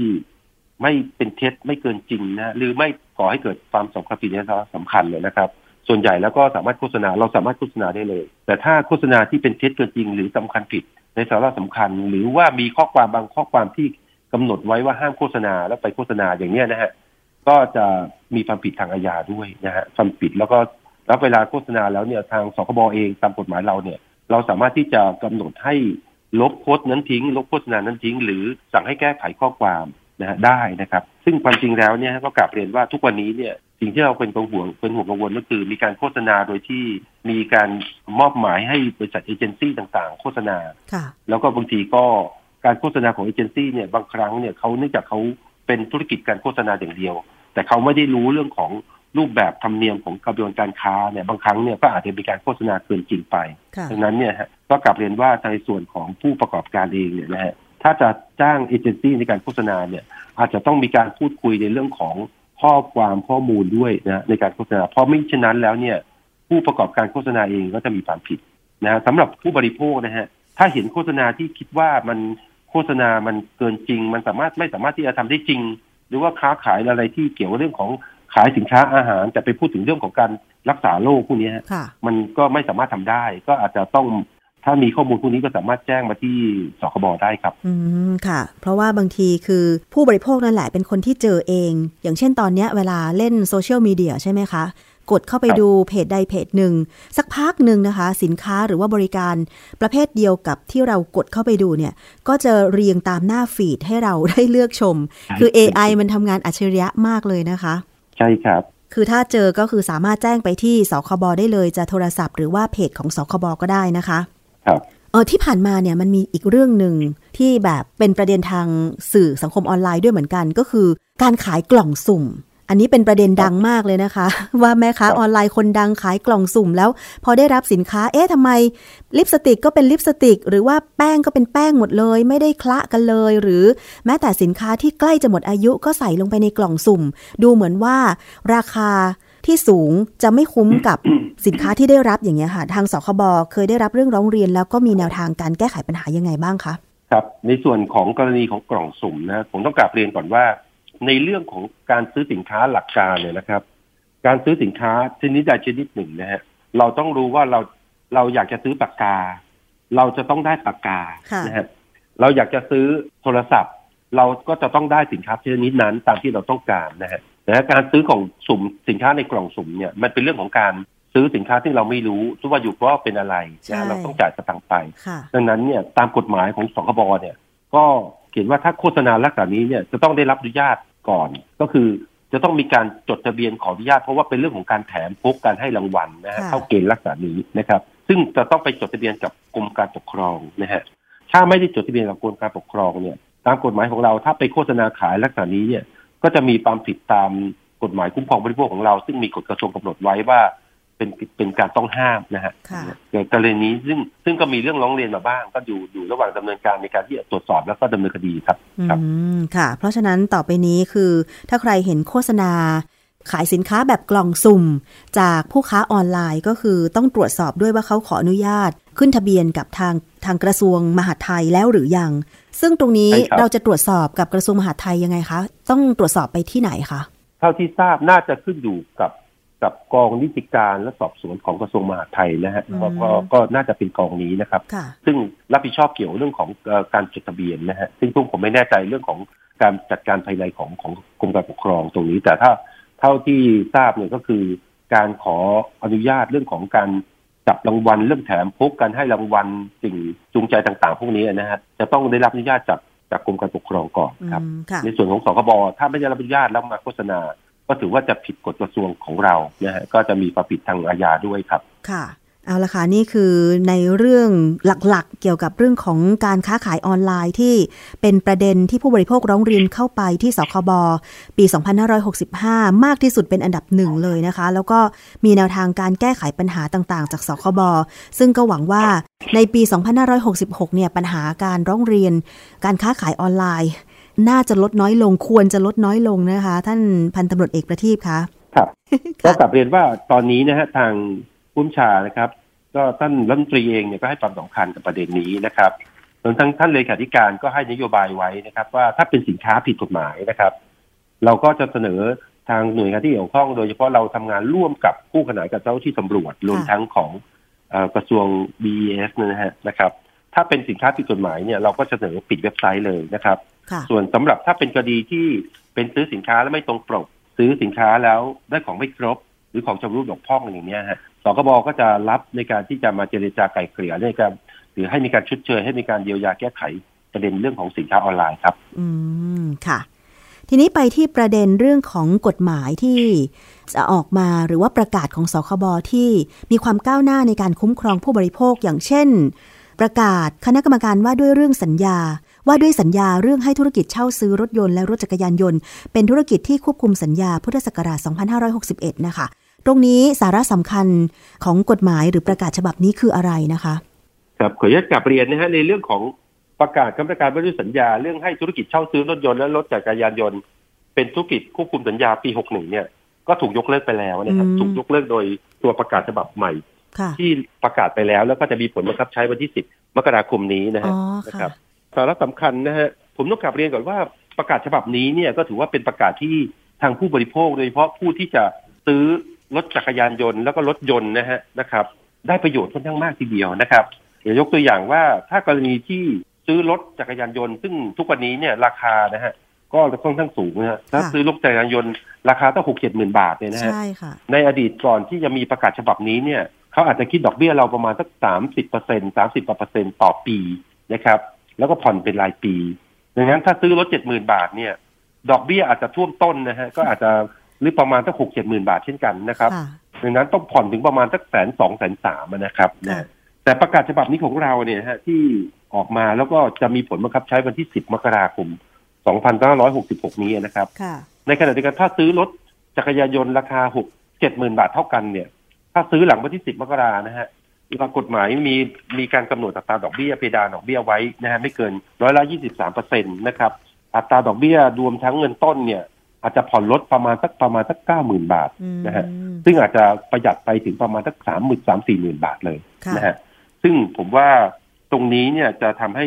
ไม่เป็นเท็จไม่เกินจริงนะหรือไม่ก่อให้เกิดความสำคัญผิดในสาระสำคัญเลยนะครับ ส่วนใหญ่แล้วก็สามารถโฆษณาเราสามารถโฆษณาได้เลย แต่ถ้าโฆษณาที่เป็นเท็จเกินจริง หรือสำคัญผิดในสาระสำคัญ หรือว่ามีข้อความบางข้อความที่กำหนดไว้ว่าห้ามโฆษณาแล้วไปโฆษณาอย่างเนี้ยนะฮะก็จะมีความผิดทางอาญาด้วยนะฮะความผิดแล้วก็ รับเวลาโฆษณาแล้วเนี่ยทางสคบเองตามกฎหมายเราเนี่ย เราสามารถที่จะกำหนดให้ลบโพสต์นั้นทิ้ง ลบโฆษณานั้นทิ้ง หรือสั่งให้แก้ไขข้อความนะฮะได้นะครับ ซึ่งความจริงแล้วเนี่ยก็กลับเรียนว่าทุกวันนี้เนี่ยสิ่งที่เราเป็นกังวลเป็นห่วงกังวลก็คือ มีการโฆษณาโดยที่มีการมอบหมายให้บริษัทเอเจนซี่ต่างๆ โฆษณาค่ะแล้วก็บางทีก็การโฆษณาของเอเจนซี่เนี่ยบางครั้งเนี่ยเขาเนื่องจากเขาเป็นธุรกิจการโฆษณาอย่างเดียว แต่เขาไม่ได้รู้เรื่องของ รูปแบบธรรมเนียมของกระบวนการค้าเนี่ยบางครั้งเนี่ยก็อาจจะมีการโฆษณาเกินจริงไปค่ะดังนั้นเนี่ยฮะก็กลับเรียนว่าในส่วนของผู้ประกอบการเองเนี่ยนะฮะถ้าจะจ้างเอเจนซี่ในการโฆษณาเนี่ย อาจจะต้องมีการพูดคุยในเรื่องของข้อความข้อมูลด้วยนะในการโฆษณาเพราะไม่เช่นนั้นแล้วเนี่ยผู้ประกอบการโฆษณาเองก็จะมีความผิดนะฮะสำหรับผู้บริโภคนะฮะถ้าเห็นโฆษณาที่คิดว่ามันโฆษณามันเกินจริง มันสามารถไม่สามารถที่จะทำได้จริง หรือว่าค้าขายอะไรที่เกี่ยวกับเรื่องของ ขายสินค้าอาหารแต่ไปพูดถึงเรื่องของการรักษาโรคพวกนี้ฮะค่ะมันก็ไม่สามารถทำได้ ก็อาจจะต้องถ้ามีข้อมูลพวกนี้ก็สามารถแจ้งมาที่สคบได้ครับ อืมค่ะ เพราะว่าบางทีคือผู้บริโภคนั่นแหละเป็นคนที่เจอเอง อย่างเช่นตอนเนี้ยเวลาเล่นโซเชียลมีเดียใช่ไหมคะ กดเข้าไปครับดูเพจใดเพจหนึ่ง สักพักหนึ่งนะคะ สินค้าหรือว่าบริการประเภทเดียวกับที่เรากดเข้าไปดูเนี่ย ก็จะเรียงตามหน้าฟีดให้เราได้เลือกชม คือ AI มันทำงานอัจฉริยะมากเลยนะคะ ใช่ครับ คือถ้าเจอก็คือสามารถแจ้งไปที่สคบได้เลยจะโทรศัพท์หรือว่าเพจของสคบก็ได้นะคะ ครับเออที่ผ่านมาเนี่ยมันมีอีกเรื่องหนึ่งที่แบบเป็นประเด็นทางสื่อสังคมออนไลน์ด้วยเหมือนกัน ก็คือ การขายกล่องสุ่ม อันนี้เป็นประเด็นดังมากเลยนะคะ ว่าแม่ค้าออนไลน์คนดังขายกล่องสุ่มแล้ว พอได้รับสินค้า เอ๊ะทำไมลิปสติกก็เป็นลิปสติก หรือว่าแป้งก็เป็นแป้งหมดเลย ไม่ได้คละกันเลย หรือแม้แต่สินค้าที่ใกล้จะหมดอายุก็ใส่ลงไปในกล่องสุ่ม ดูเหมือนว่าราคาที่สูงจะไม่คุ้มกับสินค้าที่ได้รับอย่างเงี้ยค่ะ ทางสคบเคยได้รับเรื่องร้องเรียน แล้วก็มีแนวทางการแก้ไขปัญหายังไงบ้างคะครับในส่วนของกรณีของกล่องสุ่มนะผมต้องกลับเรียนก่อนว่า ในเรื่องของการซื้อสินค้าหลักการเนี่ยนะครับ การซื้อสินค้าชนิดใดชนิดหนึ่งนะฮะเราต้องรู้ว่าเราเราอยากจะซื้อปากกา เราจะต้องได้ปากกาค่ะนะฮะเราอยากจะซื้อโทรศัพท์ เราก็จะต้องได้สินค้าชนิดนั้นตามที่เราต้องการนะฮะแต่การซื้อของสุ่มสินค้าในกล่องสุ่มเนี่ยมันเป็นเรื่องของการซื้อสินค้าที่เราไม่รู้ว่าอยู่เพราะเป็นอะไรใช่นะเราต้องจ่ายสตังค์ไปค่ะดังนั้นเนี่ยตามกฎหมายของสคบเนี่ย ก็ เขียนว่าถ้าโฆษณาลักษณะนี้เนี่ยจะต้องได้รับอนุญาตก่อน ก็คือจะต้องมีการจดทะเบียนขออนุญาตเพราะว่าเป็นเรื่องของการแถมพกการให้รางวัลนะฮะค่ะเข้าเกณฑ์ลักษณะนี้นะครับ ซึ่งจะต้องไปจดทะเบียนกับกรมการปกครองนะฮะถ้าไม่ได้จดทะเบียนกับกรมการปกครองเนี่ย ตามกฎหมายของเราถ้าไปโฆษณาขายลักษณะนี้เนี่ยก็จะมีความผิดตามกฎหมายคุ้มครองบริโภคของเรา ซึ่งมีกฎกระทรวงกำหนดไว้ว่า เป็นเป็นการต้องห้ามนะฮะค่ะในกรณีนี้ซึ่งซึ่งก็มีเรื่องร้องเรียนมาบ้าง ก็อยู่อยู่ระหว่างดำเนินการในการที่จะตรวจสอบแล้วก็ดำเนินคดีครับครับอืมค่ะ เพราะฉะนั้นต่อไปนี้คือ ถ้าใครเห็นโฆษณา ขายสินค้าแบบกล่องสุ่ม จากผู้ค้าออนไลน์ก็คือต้องตรวจสอบด้วยว่าเขาขออนุญาต ขึ้นทะเบียนกับทางทางกระทรวงมหาดไทยแล้วหรือยัง ซึ่งตรงนี้ใช่ครับเราจะตรวจสอบกับกระทรวงมหาดไทยยังไงคะ ต้องตรวจสอบไปที่ไหนคะเท่าที่ทราบน่าจะขึ้นอยู่กับ กับกองนิติการและสอบสวนของกระทรวงมหาดไทยนะฮะอืมก็ก็ก็น่าจะเป็นกองนี้นะครับค่ะซึ่งรับผิดชอบเกี่ยวเรื่องของเอ่อการจดทะเบียนนะฮะซึ่งผมไม่แน่ใจเรื่องของการจัดการภายในของของกรมการปกครองตรงนี้ แต่ถ้าเท่าที่ทราบเนี่ยก็คือ การขออนุญาตเรื่องของการจับรางวัลเรื่องแถมพกการให้รางวัลสิ่งจูงใจต่างๆ พวกนี้นะฮะจะต้องได้รับอนุญาตจากจากกรมการปกครองก่อนครับอืมค่ะในส่วนของสคบถ้าไม่ได้รับอนุญาตแล้วมาโฆษณา ก็ถือว่าจะผิดกฎกระทรวงของเรานะฮะก็จะมีความผิดทางอาญาด้วยครับ ค่ะ เอาละค่ะนี่คือในเรื่องหลักๆ เกี่ยวกับเรื่องของการค้าขายออนไลน์ที่เป็นประเด็นที่ผู้บริโภคร้องเรียนเข้าไปที่สคบปี 2565 มากที่สุดเป็นอันดับหนึ่งเลยนะคะ แล้วก็มีแนวทางการแก้ไขปัญหาต่างๆ จากสคบซึ่งก็หวังว่าในปี 2566 เนี่ยปัญหาการร้องเรียน การค้าขายออนไลน์ น่าจะลดน้อยลงควรจะลดน้อยลงนะคะ ท่านพันตำรวจเอกประทีปคะครับก็ค่ะกลับเรียนว่าตอนนี้นะฮะทางผู้บัญชานะครับ ก็ท่านรัฐมนตรีเองเนี่ยก็ให้ความสำคัญกับประเด็นนี้นะครับส่วนทั้งท่านเลขาธิการก็ให้นโยบายไว้นะครับ ว่าถ้าเป็นสินค้าผิดกฎหมายนะครับ เราก็จะเสนอทางหน่วยงานที่เกี่ยวข้อง โดยเฉพาะเราทำงานร่วมกับผู้ขนานกับเจ้าที่ตำรวจรวมทั้งของเอ่อกระทรวง BES นะฮะนะครับ ถ้าเป็นสินค้าผิดกฎหมายเนี่ยเราก็เสนอปิดเว็บไซต์เลยนะครับค่ะส่วนสำหรับถ้าเป็นคดีที่เป็นซื้อสินค้าแล้วไม่ตรงปก ซื้อสินค้าแล้วได้ของไม่ครบ หรือของชำรุดบกพร่องอย่างเนี้ยฮะสคบก็จะรับในการที่จะมาเจรจาไกล่เกลี่ยในการหรือให้มีการชดเชยให้มีการเยียวยาแก้ไขประเด็นเรื่องของสินค้าออนไลน์ครับ อืมค่ะ ทีนี้ไปที่ประเด็นเรื่องของกฎหมายที่จะออกมาหรือว่าประกาศของสคบที่มีความก้าวหน้าในการคุ้มครองผู้บริโภคอย่างเช่น ประกาศคณะกรรมการว่าด้วยเรื่องสัญญา ว่าด้วยสัญญาเรื่องให้ธุรกิจเช่าซื้อรถยนต์และรถจักรยานยนต์ เป็นธุรกิจที่ควบคุมสัญญาพุทธศักราช 2561 นะคะ ตรงนี้สาระสำคัญของกฎหมายหรือประกาศฉบับนี้คืออะไรนะคะ ครับขออนุญาตกลับเรียนนะฮะในเรื่องของประกาศคณะกรรมการว่าด้วยสัญญาเรื่องให้ธุรกิจเช่าซื้อรถยนต์และรถจักรยานยนต์ เป็นธุรกิจควบคุมสัญญาปี 61 เนี่ยก็ถูกยกเลิกไปแล้วนะครับอืมถูกยกเลิกโดยตัวประกาศฉบับใหม่ค่ะ ที่ประกาศไปแล้ว แล้วก็จะมีผลบังคับใช้วันที่10มกราคมนี้นะอ๋ฮะอนะคค่ะรับสาระสำคัญนะฮะผมต้องกลับเรียนก่อนว่าประกาศฉบับนี้เนี่ยก็ถือว่าเป็นประกาศที่ทางผู้บริโภคโดยเฉพาะผู้ที่จะซื้อรถจักรยานยนต์แล้วก็รถยนต์นะฮะนะครับ ได้ประโยชน์ค่อนข้างมากทีเดียวนะครับเดี๋ยวยกตัวอย่างว่าถ้ากรณีที่ซื้อรถจักรยานยนต์ ซึ่งทุกวันนี้เนี่ยราคานะฮะก็ค่อนข้างสูงนะฮะถ้าค่ะซื้อรถจักรยานยนต์ราคาต้องหกเจ็ดหมื่นบาทเนี่ยนะฮะใช่ค่ะในอดีตก่อนที่จะมีประกาศฉบับนี้เนี่ย เขาอาจจะคิดดอกเบี้ยเราประมาณสักสามสิบเปอร์เซ็นสามสิบเปอร์เซ็นต่อปีนะครับ แล้วก็ผ่อนเป็นรายปี ดังนั้นถ้าซื้อรถเจ็ดหมื่นบาทเนี่ย ดอกเบี้ยอาจจะท่วมต้นนะฮะก็อาจจะหรือประมาณสักหกเจ็ดหมื่นบาทเช่นกันนะครับค่ะดังนั้นต้องผ่อนถึงประมาณสักแสนสองแสนสามนะครับค่ะนะแต่ประกาศฉบับนี้ของเราเนี่ยฮะที่ออกมาแล้วก็จะมีผลบังคับใช้วันที่สิบมกราคมสองพันเก้าร้อยหกสิบหกนี้นะครับค่ะในขณะเดียวกันถ้าซื้อรถจักรยานยนต์ราคาหกเจ็ดหมื่นบาทเท่ากันเนี่ย ถ้าซื้อหลังวันที่สิบมกรานะฮะตามกฎหมายมีมีการกำหนดอัตราดอกเบี้ยเพดานดอกเบี้ยไว้นะฮะไม่เกินร้อยละยี่สิบสามเปอร์เซ็นต์นะครับ อัตราดอกเบี้ยรวมทั้งเงินต้นเนี่ย อาจจะผ่อนลดประมาณสักประมาณสักเก้าหมื่นบาทอืมนะฮะซึ่งอาจจะประหยัดไปถึงประมาณสักสามหมื่นสามสี่หมื่นบาทเลยค่ะนะฮะซึ่งผมว่าตรงนี้เนี่ยจะทำให้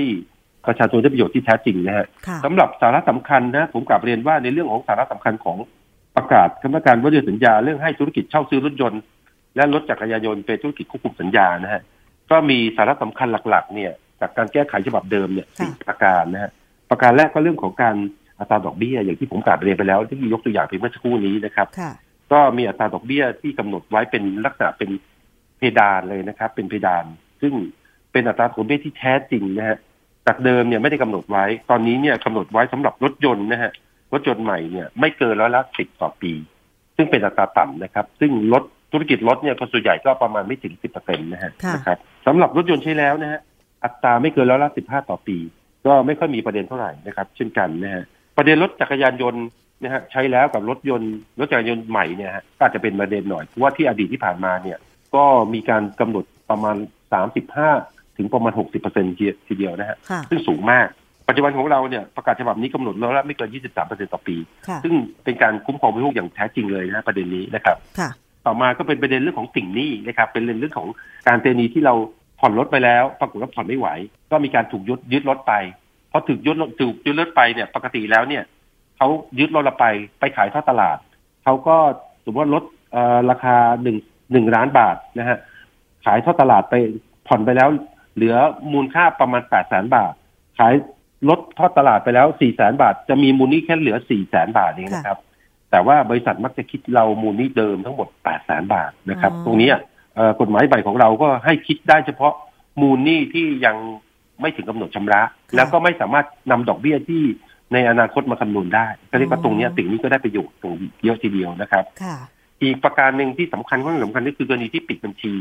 ประชาชนได้ประโยชน์ที่แท้จริงนะฮะค่ะสำหรับสาระสำคัญนะผมกลับเรียนว่าในเรื่องของสาระสำคัญของประกาศคณะกรรมการว่าด้วยสัญญาเรื่องให้ธุรกิจเช่าซื้อรถยนต์ และรถจักรยานยนต์เป็นธุรกิจควบคุมสัญญานะฮะก็มีสาระสำคัญหลักๆ เนี่ย จากการแก้ไขฉบับเดิมเนี่ยค่ะสี่ประการนะฮะประการแรกก็เรื่องของการอัตราดอกเบี้ย อย่างที่ผมกล่าวเรียนไปแล้ว ที่ยกตัวอย่างไปเมื่อสักครู่นี้นะครับค่ะก็มีอัตราดอกเบี้ยที่กำหนดไว้เป็นลักษณะเป็นเพดานเลยนะครับ เป็นเพดาน ซึ่งเป็นอัตราดอกเบี้ยที่แท้จริงนะฮะจากเดิมเนี่ยไม่ได้กำหนดไว้ ตอนนี้เนี่ยกำหนดไว้สำหรับรถยนต์นะฮะรถยนต์ใหม่เนี่ยไม่เกินร้อยละสิบต่อปี ซึ่งเป็นอัตราต่ำนะครับ ซึ่งรถ ธุรกิจรถเนี่ยคนส่วนใหญ่ก็ประมาณไม่ถึงสิบเปอร์เซ็นต์นะฮะค่ะนะครับสำหรับรถยนต์ใช้แล้วนะฮะอัตราไม่เกินร้อยละสิบห้าต่อปี ก็ไม่ค่อยมีประเด็นเท่าไหร่นะครับ เช่นกันนะฮะประเด็นรถจักรยานยนต์นะฮะใช้แล้วกับรถยนต์รถจักรยานยนต์ใหม่เนี่ยฮะก็อาจจะเป็นประเด็นหน่อยเพราะว่าที่อดีตที่ผ่านมาเนี่ย ก็มีการกำหนดประมาณสามสิบห้าถึงประมาณหกสิบเปอร์เซ็นทีเดียวนะฮะค่ะซึ่งสูงมากปัจจุบันของเราเนี่ยประกาศฉบับนี้กำหนดแล้วละไม่เกิน 23%ต่อปีค่ะซึ่งเป็นการคุ้มครองผู้บริโภคอย่างแท้จริงเลยนะฮะประเด็นนี้นะครับค่ะ ต่อมาก็เป็นประเด็นเรื่องของสิ่งหนี้นะครับ เป็นเรื่องของการเตนีที่เราผ่อนรถไปแล้ว ปรากฏว่าผ่อนไม่ไหว ก็มีการถูกยึดยึดรถไปพอถูกยึดรถถูกยึดรถไปเนี่ย ปกติแล้วเนี่ยเขายึดรถเราไปไปขายท่อตลาดเขาก็สมมติว่าลดราคาหนึ่งหนึ่งล้านบาทนะฮะขายท่อตลาดไปผ่อนไปแล้ว เหลือมูลค่าประมาณแปดแสนบาท ขายลดทอดตลาดไปแล้วสี่แสนบาท จะมีมูลนี้แค่เหลือสี่แสนบาทเองนะครับ แต่ว่าบริษัทมักจะคิดเรามูลหนี้เดิมทั้งหมดแปดแสนบาทนะครับอ๋อตรงเนี้ยเอ่อกฎหมายใหม่ของเราก็ให้คิดได้เฉพาะมูลหนี้ที่ยังไม่ถึงกำหนดชำระ แล้วก็ไม่สามารถนำดอกเบี้ยที่ในอนาคตมาคำนวณได้ก็เรียกว่าตรงเนี้ยสิ่งนี้ก็ได้ประโยชน์ตรงเยอะทีเดียวนะครับค่ะอีกประการหนึ่งที่สำคัญข้อสำคัญก็คือกรณีที่ปิดบัญชี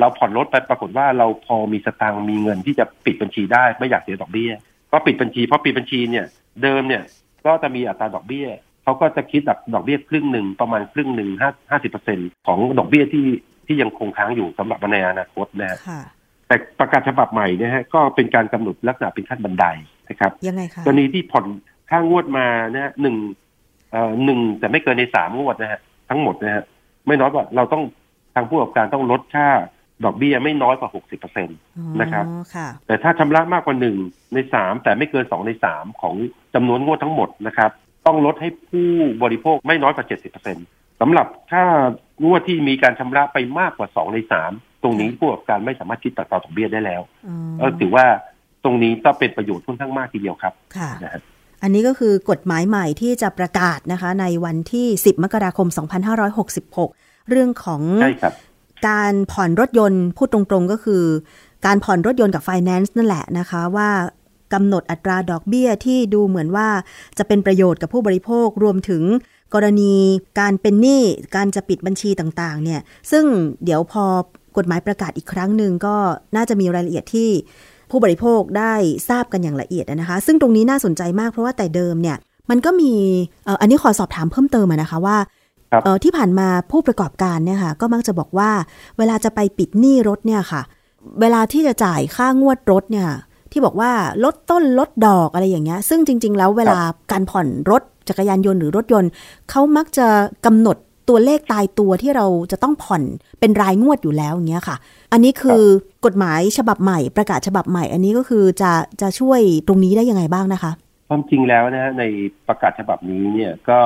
เราผ่อนรถไปปรากฏว่าเราพอมีสตางค์มีเงินที่จะปิดบัญชีได้ไม่อยากเสียดอกเบี้ย ก็ปิดบัญชีเพราะปิดบัญชีเนี่ย เดิมเนี่ยก็จะมีอัตราดอกเบี้ย เขาก็จะคิดดอกเบี้ยครึ่งหนึ่งประมาณครึ่งหนึ่งห้าห้าสิบเปอร์เซ็นของดอกเบี้ยที่ที่ยังคงค้างอยู่สำหรับในอนาคตนะฮะค่ะแต่ประกาศฉบับใหม่เนี่ยฮะก็เป็นการกำหนดลักษณะเป็นขั้นบันไดนะครับยังไงคะกรณีที่ผ่อนค่างวดมานะฮะหนึ่งเอ่อหนึ่งแต่ไม่เกินในสามงวดนะฮะทั้งหมดนะฮะไม่น้อยกว่าเราต้องทางผู้ประกอบการต้องลดค่าดอกเบี้ยไม่น้อยกว่าหกสิบเปอร์เซ็นอ๋อนะครับค่ะแต่ถ้าชำระมากกว่าหนึ่งในสามแต่ไม่เกินสองในสามของจำนวนงวดทั้งหมดนะครับ ต้องลดให้ผู้บริโภคไม่น้อยกว่าเจ็ดสิบเปอร์เซ็นสำหรับถ้างวดที่มีการชำระไปมากกว่าสองในสามตรงนี้ผู้ประกอบการไม่สามารถคิดตัดต่อดอกเบี้ยได้แล้วอ๋อก็ถือว่าตรงนี้ก็เป็นประโยชน์ค่อนข้างมากทีเดียวครับค่ะนะฮะอันนี้ก็คือกฎหมายใหม่ที่จะประกาศนะคะ ในวันที่ 10 มกราคม 2566 เรื่องของใช่ครับการผ่อนรถยนต์พูดตรงๆก็คือ การผ่อนรถยนต์กับไฟแนนซ์นั่นแหละนะคะ ว่า กำหนดอัตราดอกเบี้ยที่ดูเหมือนว่าจะเป็นประโยชน์กับผู้บริโภครวมถึงกรณีการเป็นหนี้การจะปิดบัญชีต่างๆ เนี่ย ซึ่งเดี๋ยวพอกฎหมายประกาศอีกครั้งหนึ่งก็น่าจะมีรายละเอียดที่ผู้บริโภคได้ทราบกันอย่างละเอียดนะคะ ซึ่งตรงนี้น่าสนใจมากเพราะว่าแต่เดิมเนี่ย มันก็มีอันนี้ขอสอบถามเพิ่มเติมนะคะว่าที่ผ่านมาผู้ประกอบการเนี่ยค่ะก็มักจะบอกว่า เวลาจะไปปิดหนี้รถเนี่ยค่ะ เวลาที่จะจ่ายค่างวดรถเนี่ย ที่บอกว่าลดต้นลดดอกอะไรอย่างเงี้ย ซึ่งจริง ๆ แล้วเวลาการผ่อนรถจักรยานยนต์หรือรถยนต์เขามักจะกำหนดตัวเลขตายตัวที่เราจะต้องผ่อนเป็นรายงวดอยู่แล้วอย่างเงี้ยค่ะ อันนี้คือกฎหมายฉบับใหม่ประกาศฉบับใหม่ อันนี้ก็คือจะจะช่วยตรงนี้ได้ยังไงบ้างนะคะ ความจริงแล้วนะฮะในประกาศฉบับนี้เนี่ยก็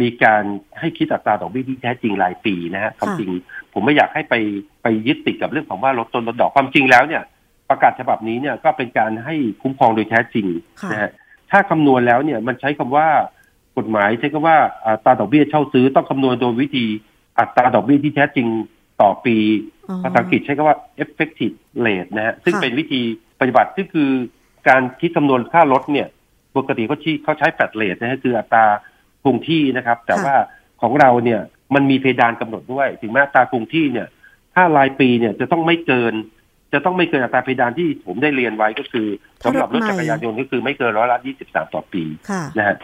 มีการให้คิดอัตราดอกเบี้ยที่แท้จริงรายปีนะฮะความจริงผมไม่อยากให้ไปไปยึดติดกับเรื่องของว่าลดต้นลดดอกความจริงแล้วเนี่ย ประกาศฉบับนี้เนี่ยก็เป็นการให้คุ้มครองโดยแท้จริงนะฮะถ้าคำนวณแล้วเนี่ยมันใช้คำว่ากฎหมายใช้คำว่าอัตราดอกเบี้ยเช่าซื้อต้องคำนวณโดยวิธีอัตราดอกเบี้ยที่แท้จริงต่อปีภาษาอังกฤษใช้คำว่า effective rate นะฮะซึ่งเป็นวิธีปฏิบัติที่คือการคิดคำนวณค่ารถเนี่ยปกติเขาชี้เขาใช้แฟดเรทนะฮะคืออัตราคงที่นะครับ แต่ว่าของเราเนี่ยมันมีเพดานกำหนดด้วย ถึงแม้อัตราคงที่เนี่ย ถ้ารายปีเนี่ยจะต้องไม่เกิน จะต้องไม่เกินอัตราเพดานที่ผมได้เรียนไว้ก็คือสำหรับรถจักรยานยนต์ก็คือไม่เกินร้อยละยี่สิบสามต่อปีนะฮะ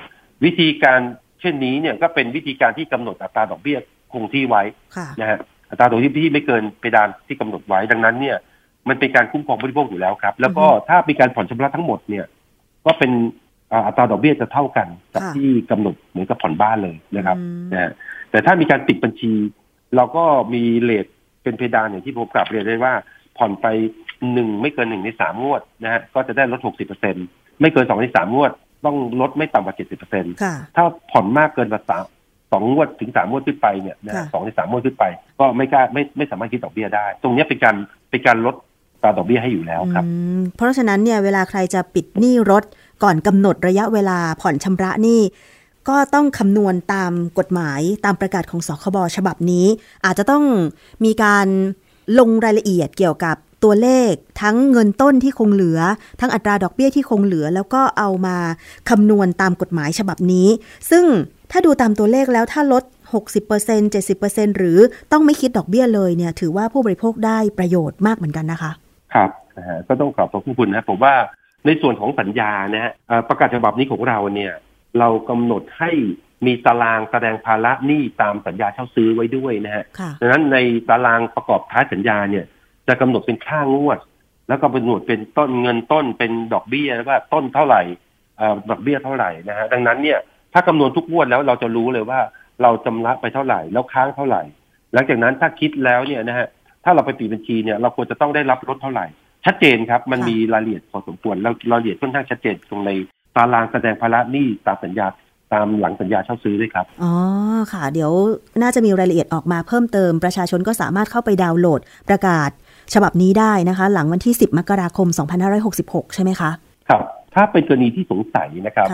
วิธีการเช่นนี้เนี่ยก็เป็นวิธีการที่กำหนดอัตราดอกเบี้ยคงที่ไว้นะฮะอัตราดอกเบี้ยที่ไม่เกินเพดานที่กำหนดไว้ดังนั้นเนี่ย มันเป็นการคุ้มครองผู้บริโภคอยู่แล้วครับ แล้วก็ถ้ามีการผ่อนชำระทั้งหมดเนี่ยก็เป็นอัตราดอกเบี้ยจะเท่ากันกับที่กำหนดเหมือนกับผ่อนบ้านเลยนะครับนะแต่ถ้ามีการปิดบัญชี เราก็มีเลทเป็นเพดานอย่างที่ผมกลับเรียนได้ว่า ผ่อนไปหนึ่งไม่เกินหนึ่งในสามงวดนะฮะก็จะได้ลดหกสิบเปอร์เซ็นไม่เกินสองในสามงวด ต้องลดไม่ต่ำกว่าเจ็ดสิบเปอร์เซ็นต์ถ้าผ่อนมากเกินกว่าสามสองงวดถึงสามงวดขึ้นไปเนี่ยนะสองในสามงวดขึ้นไป ก็ไม่กล้าไม่ไม่สามารถคิดดอกเบี้ยได้ ตรงนี้เป็นการเป็นการลดตาดอกเบี้ยให้อยู่แล้วครับ เพราะฉะนั้นเนี่ยเวลาใครจะปิดหนี้รถก่อนกำหนดระยะเวลาผ่อนชำระหนี้ก็ต้องคำนวณตามกฎหมายตามประกาศของสคบฉบับนี้ อาจจะต้องมีการ ลงรายละเอียดเกี่ยวกับตัวเลขทั้งเงินต้นที่คงเหลือ ทั้งอัตราดอกเบี้ยที่คงเหลือ แล้วก็เอามาคำนวณตามกฎหมายฉบับนี้ ซึ่งถ้าดูตามตัวเลขแล้วถ้าลด 60% 70%หรือต้องไม่คิดดอกเบี้ยเลยเนี่ยถือว่าผู้บริโภคได้ประโยชน์มากเหมือนกันนะคะ ครับก็ต้องขอบพระคุณนะผมว่าในส่วนของสัญญานะฮะประกาศฉบับนี้ของเราเนี่ย เรากำหนดให้ มีตารางแสดงภาระหนี้ตามสัญญาเช่าซื้อไว้ด้วยนะฮะดังนั้นในตารางประกอบท้ายสัญญาเนี่ย จะกำหนดเป็นค่างวด แล้วก็เป็นหนวดเป็นต้นเงินต้นเป็นดอกเบี้ยว่าต้นเท่าไหร่ดอกเบี้ยเท่าไหร่นะฮะดังนั้นเนี่ยถ้าคำนวณทุกงวดแล้วเราจะรู้เลยว่าเราจำระไปเท่าไหร่ แล้วค้างเท่าไหร่ หลังจากนั้นถ้าคิดแล้วเนี่ยนะฮะถ้าเราไปปิดบัญชีเนี่ยเราควรจะต้องได้รับลดเท่าไหร่ ชัดเจนครับ มันมีรายละเอียดพอสมควรแล้วรายละเอียดค่อนข้างชัดเจนตรงในตารางแสดงภาระหนี้ตามสัญญา ตามหลังสัญญาเช่าซื้อด้วยครับ อ๋อค่ะ เดี๋ยวน่าจะมีรายละเอียดออกมาเพิ่มเติม ประชาชนก็สามารถเข้าไปดาวน์โหลดประกาศ ฉบับนี้ได้นะคะ หลังวันที่ 10 มกราคม 2566 ใช่ไหมคะ ครับ ถ้าเป็นกรณีที่สงสัยนะครับ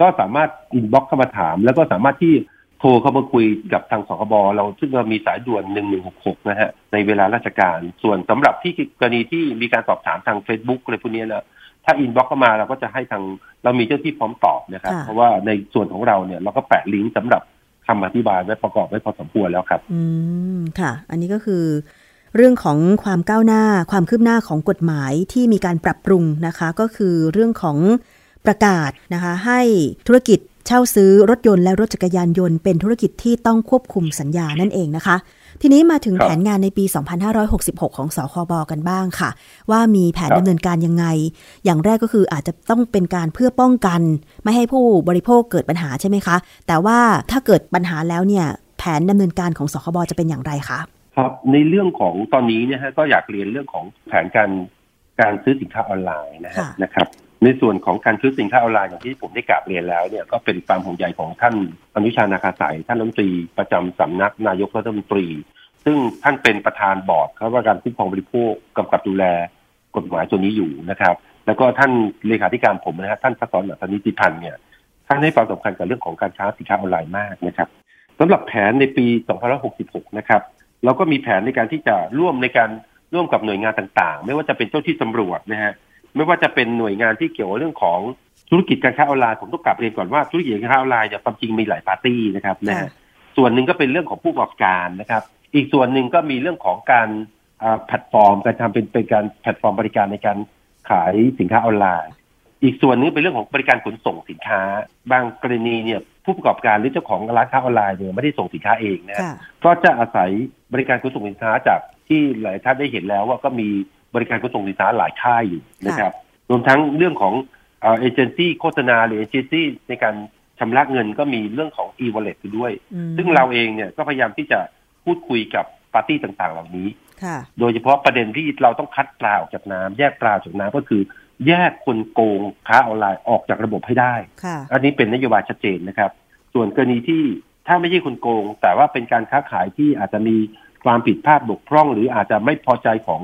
ก็สามารถอินบ็อกเข้ามาถาม แล้วก็สามารถที่โทรเข้ามาคุยกับทางสคบเราซึ่งเรามีสายด่วน 1166 นะฮะในเวลาราชการ ส่วนสำหรับที่กรณีที่มีการสอบถามทาง Facebook อะไรพวกนี้นะ ถ้าอินบ็อกเข้ามาเราก็จะให้ทางเรามีเจ้าที่พร้อมตอบนะครับ เพราะว่าในส่วนของเราเนี่ยเราก็แปะลิงก์สำหรับคำอธิบายไว้ประกอบไว้พอสมควรแล้วครับ อืมค่ะ อันนี้ก็คือ เรื่องของความก้าวหน้าความคืบหน้าของกฎหมายที่มีการปรับปรุงนะคะ ก็คือเรื่องของประกาศนะคะ ให้ธุรกิจ เช่าซื้อรถยนต์และรถจักรยานยนต์เป็นธุรกิจที่ต้องควบคุมสัญญานั่นเองนะคะ ทีนี้มาถึงแผนงานในปี 2566 ของสคบกันบ้างค่ะ ว่ามีแผนดำเนินการยังไง อย่างแรกก็คืออาจจะต้องเป็นการเพื่อป้องกัน ไม่ให้ผู้บริโภคเกิดปัญหาใช่ไหมคะ แต่ว่าถ้าเกิดปัญหาแล้วเนี่ยแผนดำเนินการของสคบจะเป็นอย่างไรคะครับในเรื่องของตอนนี้เนี่ยฮะก็อยากเรียนเรื่องของแผนการการซื้อสินค้าออนไลน์นะฮะนะครับ ในส่วนของการซื้อสินค้าออนไลน์อย่างที่ผมได้กราบเรียนแล้วเนี่ยก็เป็นความห่วงใยของท่านอนุชานาคาสายท่านรัฐมนตรีประจำสำนักนายกรัฐมนตรี ซึ่งท่านเป็นประธานบอร์ดเขาว่าการคุ้มครองบริโภคกำกับดูแลกฎหมายตัวนี้อยู่นะครับ แล้วก็ท่านเลขาธิการผมนะฮะท่านพัศรอัตนิติพันธ์เนี่ยท่านให้ความสำคัญกับเรื่องของการค้าสินค้าออนไลน์มากนะครับสำหรับแผนในปี 2566 นะครับเราก็มีแผนในการที่จะร่วมในการร่วมกับหน่วยงานต่าง ๆ ไม่ว่าจะเป็นเจ้าหน้าที่ตำรวจนะฮะ ไม่ว่าจะเป็นหน่วยงานที่เกี่ยวกับเรื่องของธุรกิจการค้าออนไลน์ผมต้องกราบเรียนก่อนว่าธุรกิจการค้าออนไลน์เนี่ยความจริงมีหลายปาร์ตี้นะครับนะฮะส่วนหนึ่งก็เป็นเรื่องของผู้ประกอบการนะครับ อีกส่วนหนึ่งก็มีเรื่องของการแพลตฟอร์มการทำเป็นเป็นการแพลตฟอร์มบริการในการขายสินค้าออนไลน์ อีกส่วนนึงเป็นเรื่องของบริการขนส่งสินค้า บางกรณีเนี่ยผู้ประกอบการหรือเจ้าของร้านค้าออนไลน์เนี่ยไม่ได้ส่งสินค้าเองนะก็จะอาศัยบริการขนส่งสินค้าจากที่หลายท่านได้เห็นแล้วว่าก็มี บริการขนส่งสินค้าหลายค่ายอยู่นะครับ รวมทั้งเรื่องของเอเจนซี่โฆษณาหรือเอเจนซี่ในการชำระเงินก็มีเรื่องของ e-wallet ด้วย ซึ่งเราเองเนี่ยก็พยายามที่จะพูดคุยกับปาร์ตี้ต่างๆ เหล่านี้ โดยเฉพาะประเด็นที่เราต้องคัดปลาออกจากน้ำแยกปลาจากน้ำก็คือ แยกคนโกงค้าออนไลน์ออกจากระบบให้ได้ อันนี้เป็นนโยบายชัดเจนนะครับ ส่วนกรณีที่ถ้าไม่ใช่คนโกง แต่ว่าเป็นการค้าขายที่อาจจะมีความผิดพลาดบกพร่อง หรืออาจจะไม่พอใจของ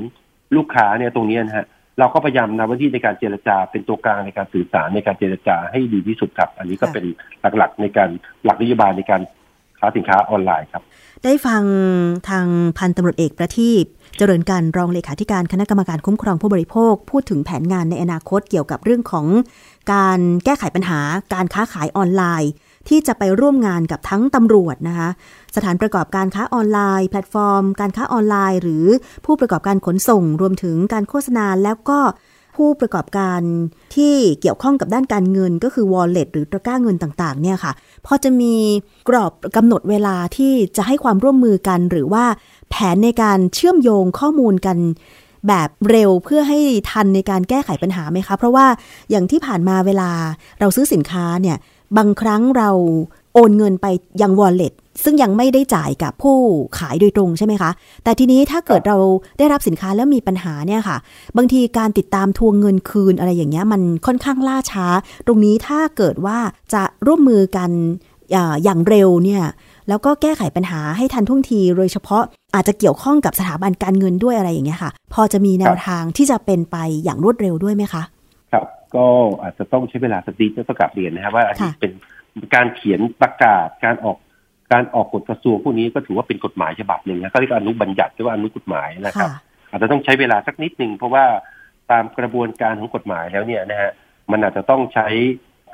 ลูกค้าเนี่ยตรงนี้นะฮะเราก็พยายามนำวันที่ในการเจรจาเป็นตัวกลางในการสื่อสารในการเจรจาให้ดีที่สุดครับ อันนี้ก็เป็นหลักๆในการหลักนโยบายในการค้าสินค้าออนไลน์ครับ ได้ฟังทางพันตำรวจเอกประทีปเจริญการรองเลขาธิการคณะกรรมการคุ้มครองผู้บริโภค พูดถึงแผนงานในอนาคตเกี่ยวกับเรื่องของการแก้ไขปัญหาการค้าขายออนไลน์ ที่จะไปร่วมงานกับทั้งตำรวจนะคะ สถานประกอบการค้าออนไลน์ แพลตฟอร์ม การค้าออนไลน์ หรือผู้ประกอบการขนส่ง รวมถึงการโฆษณาแล้วก็ผู้ประกอบการที่เกี่ยวข้องกับด้านการเงินก็คือ wallet หรือตะกร้าเงินต่างๆ เนี่ยค่ะ พอจะมีกรอบกำหนดเวลาที่จะให้ความร่วมมือกัน หรือว่าแผนในการเชื่อมโยงข้อมูลกันแบบเร็วเพื่อให้ทันในการแก้ไขปัญหาไหมคะ เพราะว่าอย่างที่ผ่านมาเวลาเราซื้อสินค้าเนี่ย บางครั้งเราโอนเงินไปยัง wallet ซึ่งยังไม่ได้จ่ายกับผู้ขายโดยตรงใช่ไหมคะ แต่ทีนี้ถ้าเกิดเราได้รับสินค้าแล้วมีปัญหาเนี่ยค่ะ บางทีการติดตามทวงเงินคืนอะไรอย่างเงี้ยมันค่อนข้างล่าช้า ตรงนี้ถ้าเกิดว่าจะร่วมมือกันอย่างเร็วเนี่ยแล้วก็แก้ไขปัญหาให้ทันท่วงที โดยเฉพาะอาจจะเกี่ยวข้องกับสถาบันการเงินด้วยอะไรอย่างเงี้ยค่ะ พอจะมีแนวทางที่จะเป็นไปอย่างรวดเร็วด้วยไหมคะ ครับ ก็อาจจะต้องใช้เวลาสักนิดต้องกลับเรียนนะครับว่าอันนี้เป็นการเขียนประกาศการออกการออกกฎกระทรวงพวกนี้ก็ถือว่าเป็นกฎหมายฉบับหนึ่งนะก็เรียกอนุบัญญัติหรือว่าอนุกฎหมายนะครับ อาจจะต้องใช้เวลาสักนิดหนึ่งเพราะว่าตามกระบวนการของกฎหมายแล้วเนี่ยนะฮะมันอาจจะต้องใช้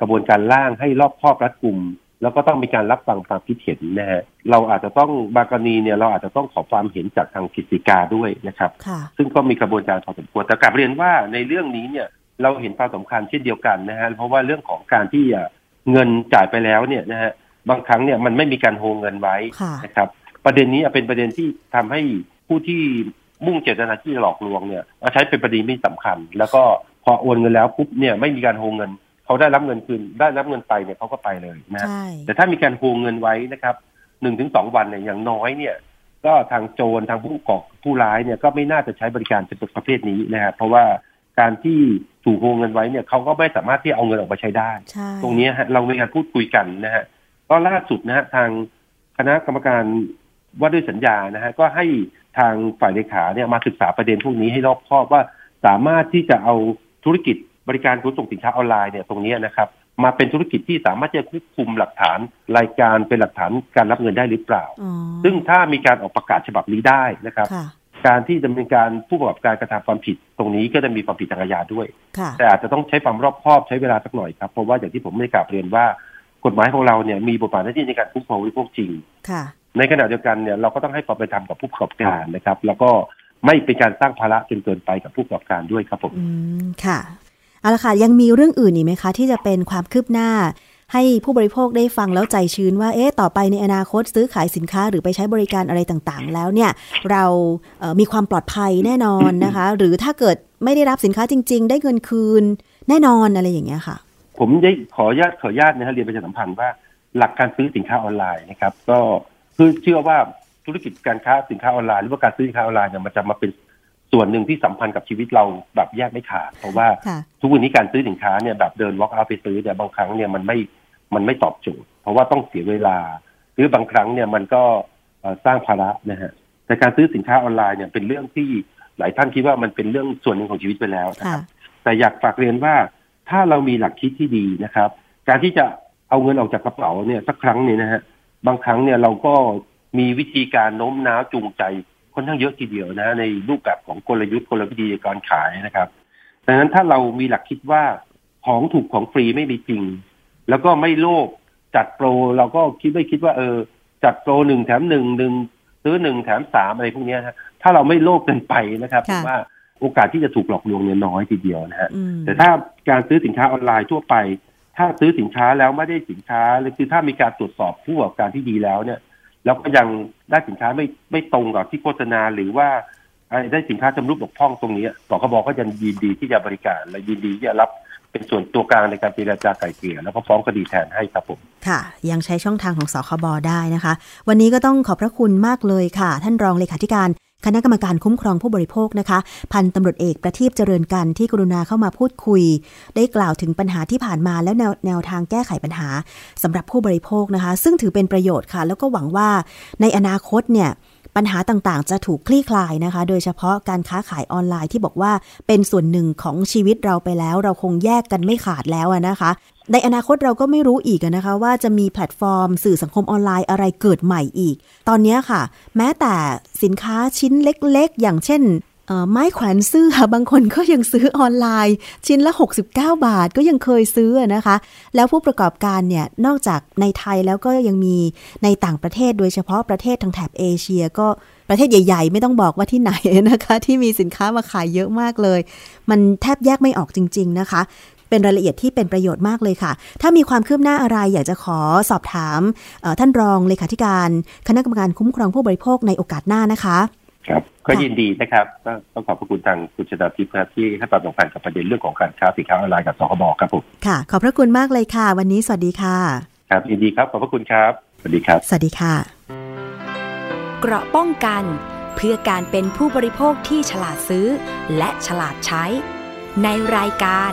กระบวนการล่างให้รอบครอบรัดกุม แล้วก็ต้องมีการรับฟังความคิดเห็นนะฮะเราอาจจะต้องบางกรณีเนี่ยเราอาจจะต้องขอความเห็นจากทางกิจกาด้วยนะครับ ซึ่งก็มีกระบวนการพอสมควรแต่กลับเรียนว่าในเรื่องนี้เนี่ย เราเห็นความสำคัญเช่นเดียวกันนะฮะเพราะว่าเรื่องของการที่เงินจ่ายไปแล้วเนี่ยนะฮะบางครั้งเนี่ยมันไม่มีการโฮงเงินไว้นะครับ ประเด็นนี้เป็นประเด็นที่ทำให้ผู้ที่มุ่งเจตนาที่หลอกลวงเนี่ยใช้เป็นประเด็นไม่สำคัญ แล้วก็พอโอนเงินแล้วปุ๊บเนี่ยไม่มีการโฮงเงินเขาได้รับเงินคืนได้รับเงินไปเนี่ยเขาก็ไปเลยนะแต่ถ้ามีการโฮงเงินไว้นะครับหนึ่งถึงสองวันเนี่ยอย่างน้อยเนี่ย ก็ทางโจรทางผู้ก่อผู้ร้ายเนี่ยก็ไม่น่าจะใช้บริการเป็นประเภทนี้นะครับเพราะว่า การที่ถูกโฮงเงินไว้เนี่ยเขาก็ไม่สามารถที่เอาเงินออกมาใช้ได้ ตรงนี้ฮะเรามีการพูดคุยกันนะฮะก็ล่าสุดนะฮะทางคณะกรรมการว่าด้วยสัญญานะฮะก็ให้ทางฝ่ายเลขาเนี่ยมาศึกษาประเด็นพวกนี้ให้รอบคอบว่าสามารถที่จะเอาธุรกิจบริการขนส่งสินค้าออนไลน์เนี่ยตรงนี้นะครับมาเป็นธุรกิจที่สามารถจะควบคุมหลักฐานรายการเป็นหลักฐานการรับเงินได้หรือเปล่า ซึ่งถ้ามีการออกประกาศฉบับนี้ได้นะครับ การที่จะมีการผู้ประกอบการกระทำความผิดตรงนี้ก็จะมีความผิดทางอาญาด้วย แต่อาจจะต้องใช้ความรอบคอบใช้เวลาสักหน่อยครับ เพราะว่าอย่างที่ผมได้กล่าวเรียนว่า กฎหมายของเราเนี่ยมีบทบาทหน้าที่ในการคุ้มครองผู้บริโภคจริงค่ะในขณะเดียวกันเนี่ยเราก็ต้องให้ความเป็นธรรมกับผู้ประกอบการนะครับ แล้วก็ไม่เป็นการสร้างภาระจนเกินไปกับผู้ประกอบการด้วยครับผมอืมค่ะเอาละค่ะยังมีเรื่องอื่นอีกไหมคะ ที่จะเป็นความคืบหน้า ให้ผู้บริโภคได้ฟังแล้วใจชื้นว่าเอ๊ะต่อไปในอนาคตซื้อขายสินค้าหรือไปใช้บริการอะไรต่างๆ แล้วเนี่ยเราเมีความปลอดภัยแน่นอนนะคะ หรือถ้าเกิดไม่ได้รับสินค้าจริง ๆ ได้เงินคืนแน่นอนอะไรอย่างเงี้ยค่ะ ผมได้ขออนุญาตขออนุญาตนะฮะเรียนประชาสัมพันธ์ว่าหลักการซื้อสินค้าออนไลน์นะครับ ก็คือเชื่อว่าธุรกิจการค้าสินค้าออนไลน์หรือว่าการซื้อสินค้าออนไลน์เนี่ยมันจะมาเป็นส่วนหนึ่งที่สัมพันธ์กับชีวิตเราแบบแยกไม่ขาดเพราะว่าทุกวันนี้การซื้อสินค้าเนี่ยแบบเดินวอล์กเอาไปซื้อเนี่ยบางครั้งเนี่ยมันไม่ มันไม่ตอบโจทย์ เพราะว่าต้องเสียเวลา หรือบางครั้งเนี่ยมันก็สร้างภาระนะฮะแต่การซื้อสินค้าออนไลน์เนี่ยเป็นเรื่องที่หลายท่านคิดว่ามันเป็นเรื่องส่วนหนึ่งของชีวิตไปแล้วนะครับแต่อยากฝากเรียนว่าถ้าเรามีหลักคิดที่ดีนะครับ การที่จะเอาเงินออกจากกระเป๋าเนี่ยสักครั้งเนี่ยนะฮะบางครั้งเนี่ยเราก็มีวิธีการโน้มน้าวจูงใจค่อนข้างเยอะทีเดียวนะ ในรูปแบบของกลยุทธ์กลวิธีการขายนะครับ ดังนั้นถ้าเรามีหลักคิดว่าของถูกของฟรีไม่มีจริง แล้วก็ไม่โลภจัดโปรเราก็คิดไม่คิดว่าเออ จัดโปรหนึ่งแถมหนึ่งหนึ่งซื้อหนึ่งแถมสามอะไรพวกนี้นะถ้าเราไม่โลภเกินไปนะครับผมว่าโอกาสที่จะถูกหลอกลวงเนี่ยน้อยทีเดียวนะฮะแต่ถ้าการซื้อสินค้าออนไลน์ทั่วไป ถ้าซื้อสินค้าแล้วไม่ได้สินค้าหรือคือถ้ามีการตรวจสอบผู้ประกอบการที่ดีแล้วเนี่ย แล้วก็ยังได้สินค้าไม่ไม่ตรงกับที่โฆษณาหรือว่าได้สินค้าจำรุดบกพร่องตรงนี้บกบก็ยังยินดีที่จะบริการและยินดีที่จะรับ เป็นส่วนตัวกลางในการเจรจาไก่เกลี่ยแล้วก็ฟ้องคดีแทนให้ครับผม ค่ะ ยังใช้ช่องทางของสคบได้นะคะ วันนี้ก็ต้องขอบพระคุณมากเลยค่ะ ท่านรองเลขาธิการคณะกรรมการคุ้มครองผู้บริโภคนะคะ พันตำรวจเอกประทีปเจริญกันที่กรุณาเข้ามาพูดคุย ได้กล่าวถึงปัญหาที่ผ่านมาแล้วแนวแนวทางแก้ไขปัญหาสำหรับผู้บริโภคนะคะ ซึ่งถือเป็นประโยชน์ค่ะ แล้วก็หวังว่าในอนาคตเนี่ย ปัญหาต่างๆ จะถูกคลี่คลายนะคะ โดยเฉพาะการค้าขายออนไลน์ที่บอกว่าเป็นส่วนหนึ่งของชีวิตเราไปแล้ว เราคงแยกกันไม่ขาดแล้วนะคะ ในอนาคตเราก็ไม่รู้อีกนะคะ ว่าจะมีแพลตฟอร์ม สื่อสังคมออนไลน์อะไรเกิดใหม่อีก ตอนนี้ค่ะ แม้แต่สินค้าชิ้นเล็กๆ อย่างเช่น ไม้แขวนเสื้อบางคนก็ยังซื้อออนไลน์ ชิ้นละ 69 บาทก็ยังเคยซื้อนะคะ แล้วผู้ประกอบการเนี่ยนอกจากในไทยแล้วก็ยังมีในต่างประเทศโดยเฉพาะประเทศทางแถบเอเชียก็ประเทศใหญ่ ๆ ไม่ต้องบอกว่าที่ไหนนะคะ ที่มีสินค้ามาขายเยอะมากเลย มันแทบแยกไม่ออกจริง ๆ นะคะเป็นรายละเอียดที่เป็นประโยชน์มากเลยค่ะ ถ้ามีความคืบหน้าอะไรอยากจะขอสอบถามท่านรองเลขาธิการ คณะกรรมการคุ้มครองผู้บริโภคในโอกาสหน้านะคะ ครับก็ยินดีนะครับต้องขอบพระคุณทางคุณชนาทิพย์ครับที่ให้ความสำคัญกับประเด็นเรื่องของการค้าสินค้าออนไลน์กับสคบครับผมค่ะ ขอบพระคุณมากเลยค่ะ วันนี้สวัสดีค่ะ ครับยินดีครับขอบพระคุณครับ สวัสดีครับ สวัสดีค่ะ เกราะป้องกัน เพื่อการเป็นผู้บริโภคที่ฉลาดซื้อ และฉลาดใช้ ในรายการ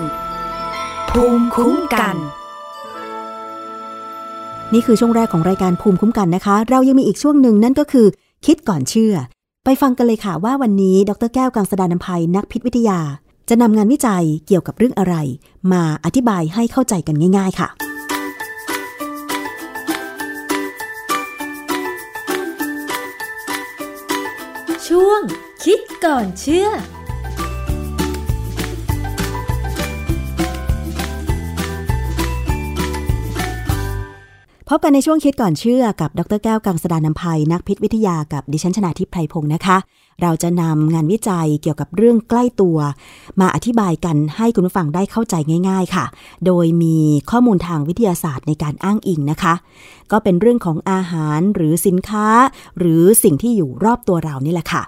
ภูมิคุ้มกันนี่คือช่วงแรกของรายการภูมิคุ้มกันนะคะ เรายังมีอีกช่วงหนึ่งนั่นก็คือ คิดก่อนเชื่อ ไปฟังกันเลยค่ะว่าวันนี้ดรแก้วกังสดานนภัยนักพิษวิทยา จะนำงานวิจัยเกี่ยวกับเรื่องอะไร มาอธิบายให้เข้าใจกันง่าย ๆ ค่ะ ช่วงคิดก่อนเชื่อ พบกันในช่วงคิดก่อนเชื่อกับดรแก้วกังสดานนภัยนักพิษวิทยากับดิฉันชนาทิพไพรพงศ์นะคะ เราจะนำงานวิจัยเกี่ยวกับเรื่องใกล้ตัว มาอธิบายกันให้คุณผู้ฟังได้เข้าใจง่าย ๆค่ะ โดยมีข้อมูลทางวิทยาศาสตร์ในการอ้างอิงนะคะ ก็เป็นเรื่องของอาหารหรือสินค้า หรือสิ่งที่อยู่รอบตัวเรานี่แหละค่ะ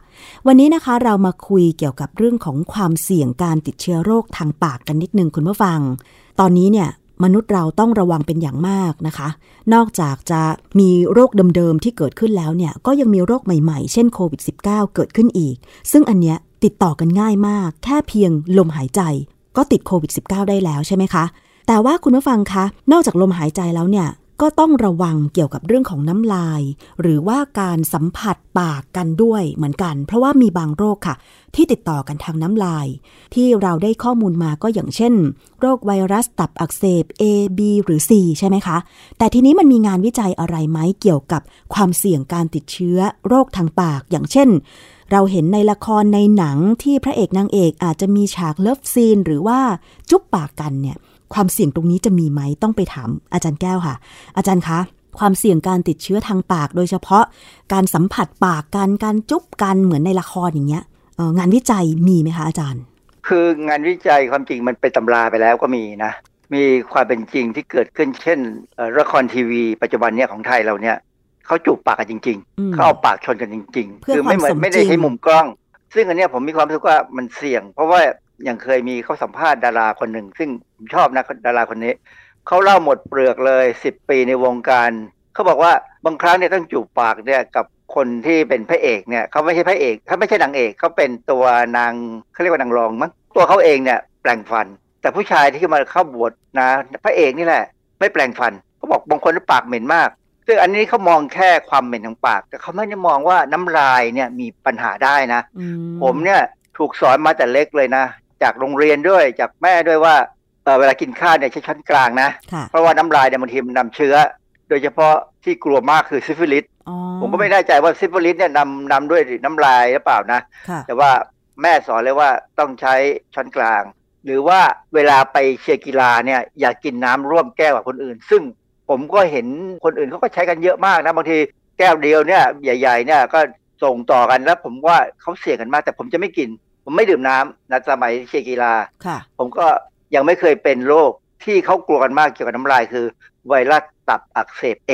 วันนี้นะคะเรามาคุยเกี่ยวกับเรื่องของความเสี่ยงการติดเชื้อโรคทางปากกันนิดนึงคุณผู้ฟัง ตอนนี้เนี่ย มนุษย์เราต้องระวังเป็นอย่างมากนะคะ นอกจากจะมีโรคเดิมๆที่เกิดขึ้นแล้วเนี่ย ก็ยังมีโรคใหม่ๆ เช่นโควิด -19 เกิดขึ้นอีก ซึ่งอันเนี้ยติดต่อกันง่ายมาก แค่เพียงลมหายใจ ก็ติดโควิด -19 ได้แล้วใช่ไหมคะ แต่ว่าคุณผู้ฟังคะ นอกจากลมหายใจแล้วเนี่ย ก็ต้องระวังเกี่ยวกับเรื่องของน้ำลาย หรือว่าการสัมผัสปากกันด้วยเหมือนกัน เพราะว่ามีบางโรคค่ะ ที่ติดต่อกันทางน้ำลาย ที่เราได้ข้อมูลมาก็อย่างเช่น โรคไวรัสตับอักเสบ A B หรือ C ใช่ไหมคะ แต่ทีนี้มันมีงานวิจัยอะไรไหมเกี่ยวกับความเสี่ยงการติดเชื้อโรคทางปากอย่างเช่นเราเห็นในละครในหนังที่พระเอกนางเอกอาจจะมีฉากเลิฟซีน หรือว่าจุ๊บปากกันเนี่ย ความเสี่ยงตรงนี้จะมีไหมต้องไปถามอาจารย์แก้วค่ะ อาจารย์คะ ความเสี่ยงการติดเชื้อทางปาก โดยเฉพาะการสัมผัสปากกันการจุ๊บกันเหมือนในละครอย่างเงี้ยงานวิจัยมีไหมคะอาจารย์ คืองานวิจัยความจริงมันเป็นตำราไปแล้วก็มีนะ มีความเป็นจริงที่เกิดขึ้นเช่นละครทีวี ปัจจุบันเนี้ยของไทยเราเนี่ยเขาจูบปากกันจริง ๆ เขาเอาปากชนกันจริง ๆ คือไม่เหมือนไม่ได้ใช้มุมกล้อง ซึ่งอันนี้ผมมีความรู้สึกว่ามันเสี่ยง เพราะว่า อย่างเคยมีเขาสัมภาษณ์ดาราคนหนึ่ง ซึ่งผมชอบนะดาราคนนี้เขาเล่าหมดเปลือกเลยสิบปีในวงการเขาบอกว่าบางครั้งเนี่ยต้องจูบปากเนี่ยกับคนที่เป็นพระเอกเนี่ยเขาไม่ใช่พระเอกเขาไม่ใช่นางเอกเขาเป็นตัวนางเขาเรียกว่านางรองมั้งตัวเขาเองเนี่ยแปลงฟัน แต่ผู้ชายที่มาเข้าบวชนะพระเอกนี่แหละ ไม่แปลงฟันเขาบอกบางคนปากเหม็นมากซึ่งอันนี้เขามองแค่ความเหม็นของปาก แต่เขาไม่ได้มองว่าน้ำลายเนี่ยมีปัญหาได้นะ ผมเนี่ยถูกสอนมาแต่เล็กเลยนะ จากโรงเรียนด้วย จากแม่ด้วยว่าเวลากินข้าวเนี่ยใช้ช้อนกลางนะ เพราะว่าน้ำลายเนี่ยบางทีมันนำเชื้อ โดยเฉพาะที่กลัวมากคือซิฟิลิสผมก็ไม่แน่ใจว่าซิฟิลิสเนี่ยนำนำด้วยน้ำลายหรือเปล่านะ แต่ว่าแม่สอนเลยว่าต้องใช้ช้อนกลาง หรือว่าเวลาไปเชียร์กีฬาเนี่ยอย่ากินน้ำร่วมแก้วกับคนอื่น ซึ่งผมก็เห็นคนอื่นเขาก็ใช้กันเยอะมากนะบางทีแก้วเดียวเนี่ยใหญ่ ๆ เนี่ยก็ส่งต่อกันแล้วผมว่าเขาเสี่ยงกันมากแต่ผมจะไม่กิน ผมไม่ดื่มน้ำนะสมัยเชียร์กีฬาค่ะผมก็ยังไม่เคยเป็นโรคที่เขากลัวกันมากเกี่ยวกับน้ำลายคือ ไวรัสตับอักเสบ A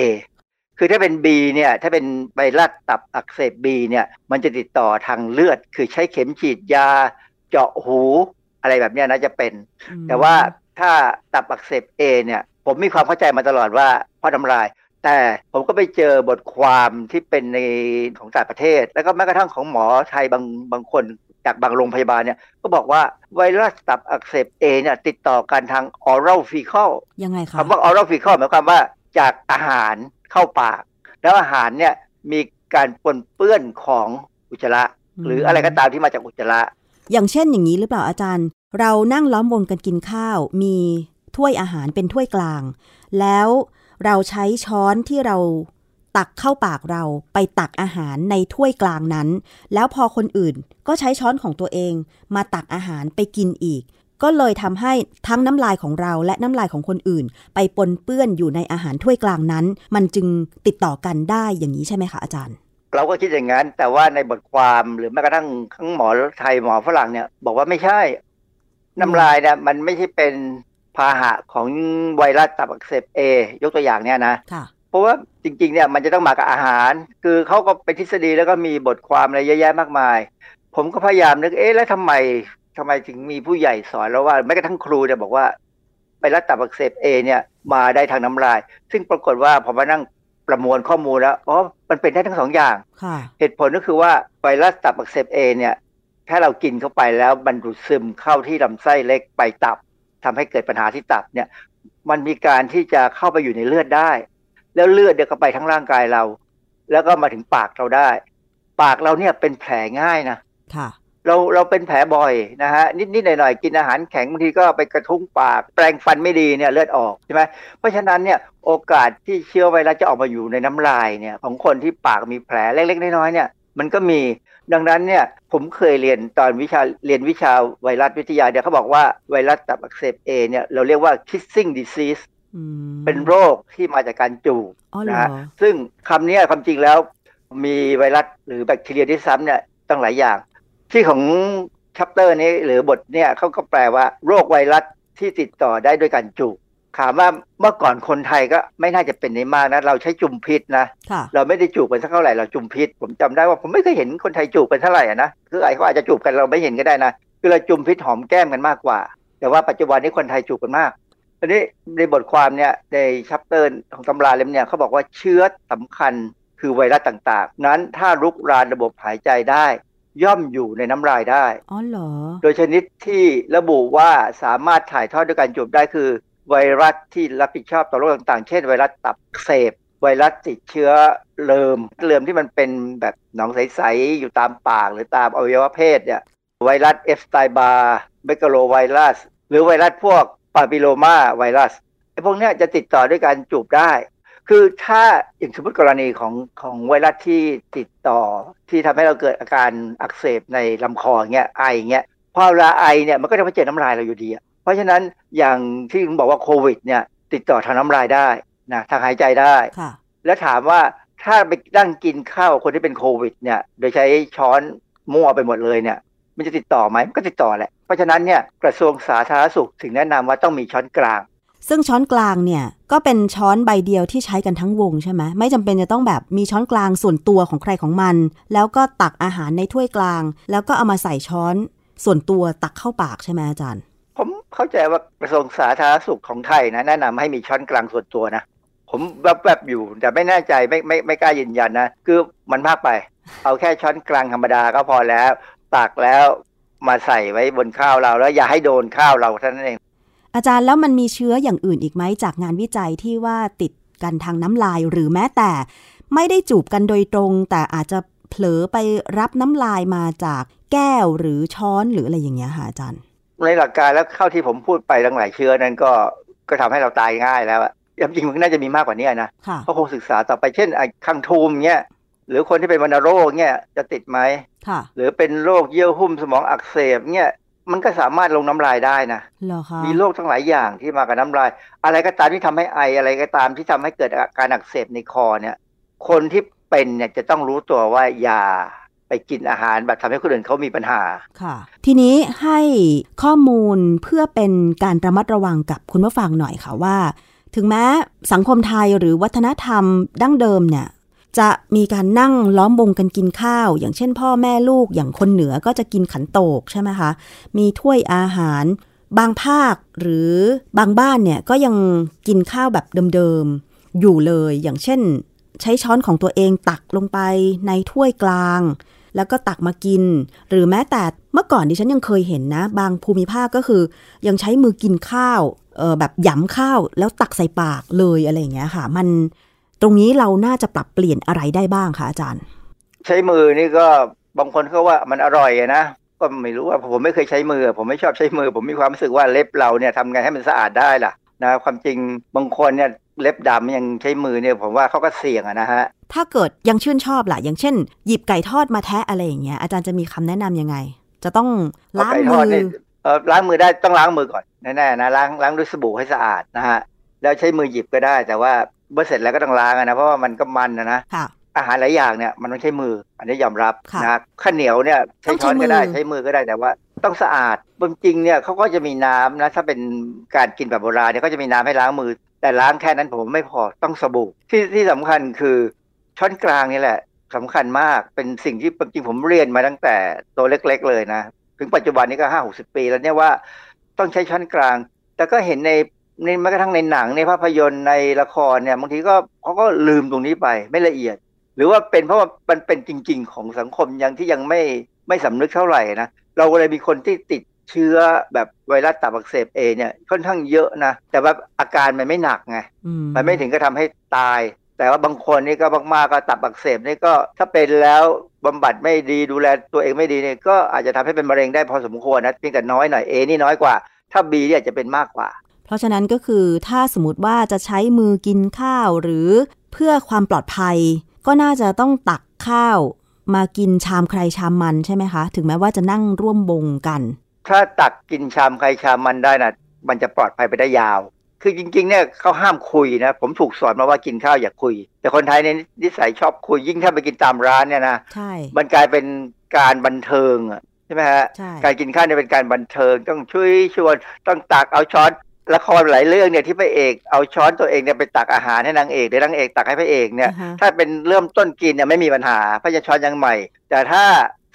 คือถ้าเป็น B เนี่ยถ้าเป็นไวรัสตับอักเสบ B เนี่ยมันจะติดต่อทางเลือด คือใช้เข็มฉีดยา เจาะหูอะไรแบบเนี้ยนะจะเป็น แต่ว่าถ้าตับอักเสบ A เนี่ยผมมีความเข้าใจมาตลอดว่าเพราะน้ำลาย แต่ผมก็ไปเจอบทความที่เป็นในของต่างประเทศ แล้วก็แม้กระทั่งของหมอไทยบางบางคน จากบางโรงพยาบาลเนี่ยก็บอกว่าไวรัสตับอักเสบ A เนี่ยติดต่อกันทาง oral fecal ยังไงคะคำว่า oral fecal หมายความว่าจากอาหารเข้าปาก แล้วอาหารเนี่ยมีการปนเปื้อนของอุจจาระ หรืออะไรก็ตามที่มาจากอุจจาระ อย่างเช่นอย่างนี้หรือเปล่าอาจารย์ เรานั่งล้อมวงกันกินข้าว มีถ้วยอาหารเป็นถ้วยกลาง แล้วเราใช้ช้อนที่เรา ตักเข้าปากเราไปตักอาหารในถ้วยกลางนั้น แล้วพอคนอื่นก็ใช้ช้อนของตัวเอง มาตักอาหารไปกินอีก ก็เลยทำให้ทั้งน้ำลายของเราและน้ำลายของคนอื่น ไปปนเปื้อนอยู่ในอาหารถ้วยกลางนั้น มันจึงติดต่อกันได้อย่างนี้ใช่ไหมคะอาจารย์ เราก็คิดอย่างนั้น แต่ว่าในบทความหรือแม้กระทั่งทั้งหมอไทยหมอฝรั่งเนี่ย บอกว่าไม่ใช่ น้ำลายเนี่ยมันไม่ใช่เป็นพาหะของไวรัสตับอักเสบเอยกตัวอย่างเนี่ยนะค่ะ เพราะว่าจริงๆเนี่ยมันจะต้องมากับอาหาร คือเขาก็เป็นทฤษฎีแล้วก็มีบทความอะไรเยอะแยะมากมาย ผมก็พยายามนึกเอ๊ะแล้วทำไมทำไมถึงมีผู้ใหญ่สอนแล้วว่าแม้กระทั่งครูเนี่ยบอกว่าไวรัสตับอักเสบเอเนี่ยมาได้ทางน้ำลาย ซึ่งปรากฏว่าพอมานั่งประมวลข้อมูลแล้วอ๋อมันเป็นได้ทั้งสองอย่างค่ะเหตุผลก็คือว่าไวรัสตับอักเสบเอเนี่ยถ้าเรากินเข้าไปแล้วมันดูดซึมเข้าที่ลำไส้เล็กไปตับทำให้เกิดปัญหาที่ตับเนี่ย มันมีการที่จะเข้าไปอยู่ในเลือดได้ แล้วเลือดเดี๋ยวก็ไปทั้งร่างกายเรา แล้วก็มาถึงปากเราได้ ปากเราเนี่ยเป็นแผลง่ายนะค่ะเราเราเป็นแผลบ่อยนะฮะนิดนิดหน่อยหน่อยๆกินอาหารแข็งบางทีก็ไปกระทุ้งปากแปรงฟันไม่ดีเนี่ยเลือดออกใช่ไหมเพราะฉะนั้นเนี่ยโอกาสที่เชื้อไวรัสจะออกมาอยู่ในน้ำลายเนี่ยของคนที่ปากมีแผลเล็กๆน้อยๆเนี่ยมันก็มีดังนั้นเนี่ยผมเคยเรียนตอนวิชาเรียนวิชาไวรัสวิทยาเนี่ยเขาบอกว่าไวรัสตับอักเสบเอเนี่ยเราเรียกว่า kissing disease อืม เป็นโรคที่มาจากการจูบอ๋อเหรนะอฮะซึ่งคำเนี้ยความจริงแล้ว มีไวรัสหรือแบคทีเรียที่ซ้ำเนี่ยตั้งหลายอย่าง ที่ของชัปเตอร์นี้หรือบทเนี่ยเขาก็แปลว่า โรคไวรัสที่ติดต่อได้ด้วยการจูบถามว่าเมื่อก่อนคนไทยก็ไม่น่าจะเป็นในมากนะ เราใช้จุมพิษนะค่ะเราไม่ได้จูบกันสักเท่าไหร่เราจุมพิษ ผมจำได้ว่าผมไม่เคยเห็นคนไทยจูบกันเท่าไหร่อะนะคือไอ้เขาอาจจะจูบกันเราไม่เห็นก็ได้นะคือเราจุมพิษหอมแก้มกันมากกว่า แต่ว่าปัจจุบันนี้คนไทยจูบกันมาก อันนี้ในบทความเนี่ยในชัปเตอร์ของตำราเล่มเนี่ยเขาบอกว่าเชื้อสำคัญคือไวรัสต่างๆ นั้นถ้าลุกรานระบบหายใจได้ ย่อมอยู่ในน้ำลายได้ อ๋อเหรอ โดยชนิดที่ระบุว่าสามารถถ่ายทอดด้วยการจูบได้คือ ไวรัสที่รับผิดชอบต่อโรคต่างๆ เช่น ไวรัสตับอักเสบไวรัสติดเชื้อเริมเริมที่มันเป็นแบบหนองใสๆอยู่ตามปากหรือตามอวัยวะเพศเนี่ยไวรัส Epstein-Barr megalovirus หรือไวรัสพวก papillomavirus ไอ้พวกเนี้ยจะติดต่อด้วยการจูบได้ คือถ้าอย่างสมมติกรณีของของไวรัสที่ติดต่อที่ทำให้เราเกิดอาการอักเสบในลำคออย่างเงี้ยไออย่างเงี้ยพอเวลาไอเนี่ยมันก็จะมาเจอน้ำลายเราอยู่ดีอะเพราะฉะนั้นอย่างที่คุณบอกว่าโควิดเนี่ยติดต่อทางน้ำลายได้นะทางหายใจได้ค่ะแล้วถามว่าถ้าไปนั่งกินข้าวกับคนที่เป็นโควิดเนี่ย โดยใช้ช้อนมั่วไปหมดเลยเนี่ย มันจะติดต่อไหมมันก็ติดต่อแหละเพ ราะฉะนั้นเนี่ยกระทรวงสาธารณสุขถึงแนะนำว่าต้องมีช้อนกลาง ซึ่งช้อนกลางเนี่ยก็เป็นช้อนใบเดียวที่ใช้กันทั้งวงใช่ไหมไม่จำเป็นจะต้องแบบมีช้อนกลางส่วนตัวของใครของมัน แล้วก็ตักอาหารในถ้วยกลาง แล้วก็เอามาใส่ช้อนส่วนตัวตักเข้าปากใช่ไหมอาจารย์ ผมเข้าใจว่ากระทรวงสาธารณสุขของไทยนะแนะนำให้มีช้อนกลางส่วนตัวนะผมแวบๆอยู่แต่ไม่แน่ใจไม่ไม่ไม่กล้ายืนยันนะคือมันมากไป เอาแค่ช้อนกลางธรรมดาก็พอแล้วตักแล้ว มาใส่ไว้บนข้าวเรา แล้วอย่าให้โดนข้าวเราเท่านั้นเอง อาจารย์แล้วมันมีเชื้ออย่างอื่นอีกไหมจากงานวิจัยที่ว่าติดกันทางน้ำลายหรือแม้แต่ ไม่ได้จูบกันโดยตรง แต่อาจจะเผลอไปรับน้ำลายมาจากแก้วหรือช้อนหรืออะไรอย่างเงี้ยค่ะอาจารย์ ในหลักการแล้วเข้าที่ผมพูดไปทั้งหลายเชื้อนั้นก็ก็ทำให้เราตายง่ายแล้วอะจริงๆมันน่าจะมีมากกว่านี้นะค่ะเขาคงศึกษาต่อไปเช่นไอ้คังทูมเงี้ย หรือคนที่เป็นวัณโรคเงี้ยจะติดไหมค่ะหรือเป็นโรคเยื่อหุ้มสมองอักเสบเนี่ยมันก็สามารถลงน้ำลายได้นะเหรอคะมีโรคทั้งหลายอย่างที่มากับน้ำลาย อะไรก็ตามที่ทำให้ไออะไรก็ตามที่ทำให้เกิดอาการอักเสบในคอเนี่ย คนที่เป็นเนี่ยจะต้องรู้ตัวว่าอย่าไปกินอาหารแบบทำให้คนอื่นเขามีปัญหาค่ะ ทีนี้ให้ข้อมูลเพื่อเป็นการระมัดระวังกับคุณผู้ฟังหน่อยค่ะว่า ถึงแม้สังคมไทยหรือวัฒนธรรมดั้งเดิมเนี่ย จะมีการนั่งล้อมวงกันกินข้าว อย่างเช่นพ่อแม่ลูกอย่างคนเหนือก็จะกินขันโตกใช่ไหมคะ มีถ้วยอาหาร บางภาคหรือบางบ้านเนี่ยก็ยังกินข้าวแบบเดิมๆ อยู่เลย อย่างเช่น ใช้ช้อนของตัวเองตักลงไปในถ้วยกลาง แล้วก็ตักมากิน หรือแม้แต่เมื่อก่อนดิฉันยังเคยเห็นนะ บางภูมิภาคก็คือ ยังใช้มือกินข้าวออแบบหยำข้าวแล้วตักใส่ปากเลยอะไรอย่างเงี้ยค่ะ มัน ตรงนี้เราน่าจะปรับเปลี่ยนอะไรได้บ้างคะอาจารย์ ใช้มือนี่ก็บางคนเขาว่ามันอร่อยอะนะก็ไม่รู้ว่าผมไม่เคยใช้มือ ผมไม่ชอบใช้มือ ผมมีความรู้สึกว่าเล็บเราเนี่ยทำไงให้มันสะอาดได้ล่ะนะความจริงบางคนเนี่ยเล็บดำยังใช้มือเนี่ยผมว่าเขาก็เสี่ยงอะนะฮะ ถ้าเกิดยังชื่นชอบล่ะ อย่างเช่น หยิบไก่ทอดมาแทะอะไรอย่างเงี้ยอาจารย์จะมีคำแนะนำยังไง จะต้องล้างไก่ทมือดอนี่เออล้างมือได้ต้องล้างมือก่อนแน่ๆนะล้างล้างด้วยสบู่ให้สะอาดนะฮะแล้วใช้มือหยิบก็ได้ แต่ว่า เมื่อเสร็จแล้วก็ต้องล้างอะนะเพราะว่ามันก็มันนะนะค่ะอาหารหลายอย่างเนี่ยมันต้องใช้มือ อันนี้ยอมรับค่ะนะข้าวเหนียวเนี่ยต้ใช้องใช้ช้อนก็ได้มือใช้มือก็ได้แต่ว่าต้องสะอาดจริงๆเนี่ยเขาก็จะมีน้ำนะถ้าเป็นการกินแบบโบราณเนี่ยก็จะมีน้ำให้ล้างมือ แต่ล้างแค่นั้นผมไม่พอต้องสบู่ที่ที่สำคัญคือช้อนกลางนี่แหละสำคัญมากเป็นสิ่งที่จริงๆผมเรียนมาตั้งแต่ตัวเล็ก ๆ เลยนะ ถึงปัจจุบันนี้ก็ห้าหกสิบปีแล้วเนี่ยว่าต้องใช้ช้อนกลาง แต่ก็เห็นใน ในแม้กระทั่งในหนังในภาพยนตร์ในละครเนี่ยบางทีก็เขาก็ลืมตรงนี้ไปไม่ละเอียด หรือว่าเป็นเพราะว่ามันเป็นจริง ๆ ของสังคมยังที่ยังไม่ไม่สำนึกเท่าไหร่นะเราก็เลยมีคนที่ติดเชื้อแบบไวรัสตับอักเสบเอเนี่ยค่อนข้างเยอะนะ แต่ว่าอาการมันไม่หนักไงอืมันไม่ถึงก็ทำให้ตาย แต่ว่าบางคนนี่ก็มากๆก็ตับอักเสบนี่ก็ถ้าเป็นแล้วบำบัดไม่ดีดูแลตัวเองไม่ดีเนี่ยก็อาจจะทำให้เป็นมะเร็งได้พอสมควรนะเพียงแต่น้อยหน่อยเอนี่น้อยกว่า ถ้าบีเนี่ยจะเป็นมากกว่าเพ ราะฉะนั้นก็คือถ้าสมมติว่าจะใช้มือกินข้าวหรือเพื่อความปลอดภัย ก็น่าจะต้องตักข้าวมากินชามใครชามมันใช่ไหมคะ ถึงแม้ว่าจะนั่งร่วมวงกัน ถ้าตักกินชามใครชามมันได้นะมันจะปลอดภัยไปได้ยาว คือจริงๆเนี่ยเขาห้ามคุยนะผมถูกสอนมาว่ากินข้าวอย่าคุย แต่คนไทยเนี่ยนิสัยชอบคุยยิ่งถ้าไปกินตามร้านเนี่ยนะใช่มันกลายเป็นการบันเทิงอะใช่ไหมฮะใช่การกินข้าวเนี่ยเป็นการบันเทิง ต้องช่วยชวนต้องตักเอาช้อน ละครหลายเรื่องเนี่ยที่พระเอกเอาช้อนตัวเองเนี่ยไปตักอาหารให้นางเอกหรือนางเอกตักให้พระเอกเนี่ยอ่าฮะถ้าเป็นเริ่มต้นกินเนี่ยไม่มีปัญหาเพราะจะช้อนยังใหม่ แต่ถ้า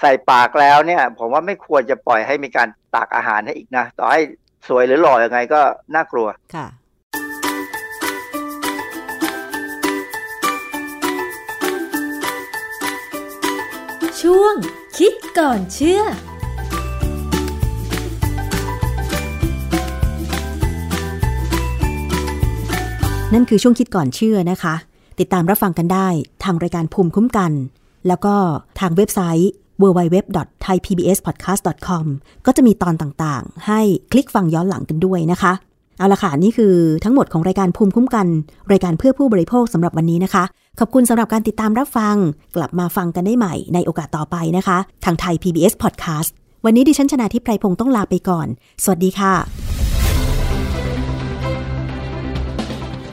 ใส่ปากแล้วเนี่ย ผมว่าไม่ควรจะปล่อยให้มีการตักอาหารให้อีกนะ ต่อให้สวยหรือหล่อยังไงก็น่ากลัวค่ะช่วงคิดก่อนเชื่อ นั่นคือช่วงคิดก่อนเชื่อนะคะ ติดตามรับฟังกันได้ทางรายการภูมิคุ้มกัน แล้วก็ทางเว็บไซต์ www.thaipbspodcast.com ก็จะมีตอนต่างๆ ให้คลิกฟังย้อนหลังกันด้วยนะคะ เอาละค่ะ นี่คือทั้งหมดของรายการภูมิคุ้มกัน รายการเพื่อผู้บริโภคสำหรับวันนี้นะคะ ขอบคุณสำหรับการติดตามรับฟัง กลับมาฟังกันได้ใหม่ในโอกาสต่อไปนะคะ ทางไทย PBS Podcast วันนี้ดิฉันชนะทิพไพรพงศ์ต้องลาไปก่อน สวัสดีค่ะ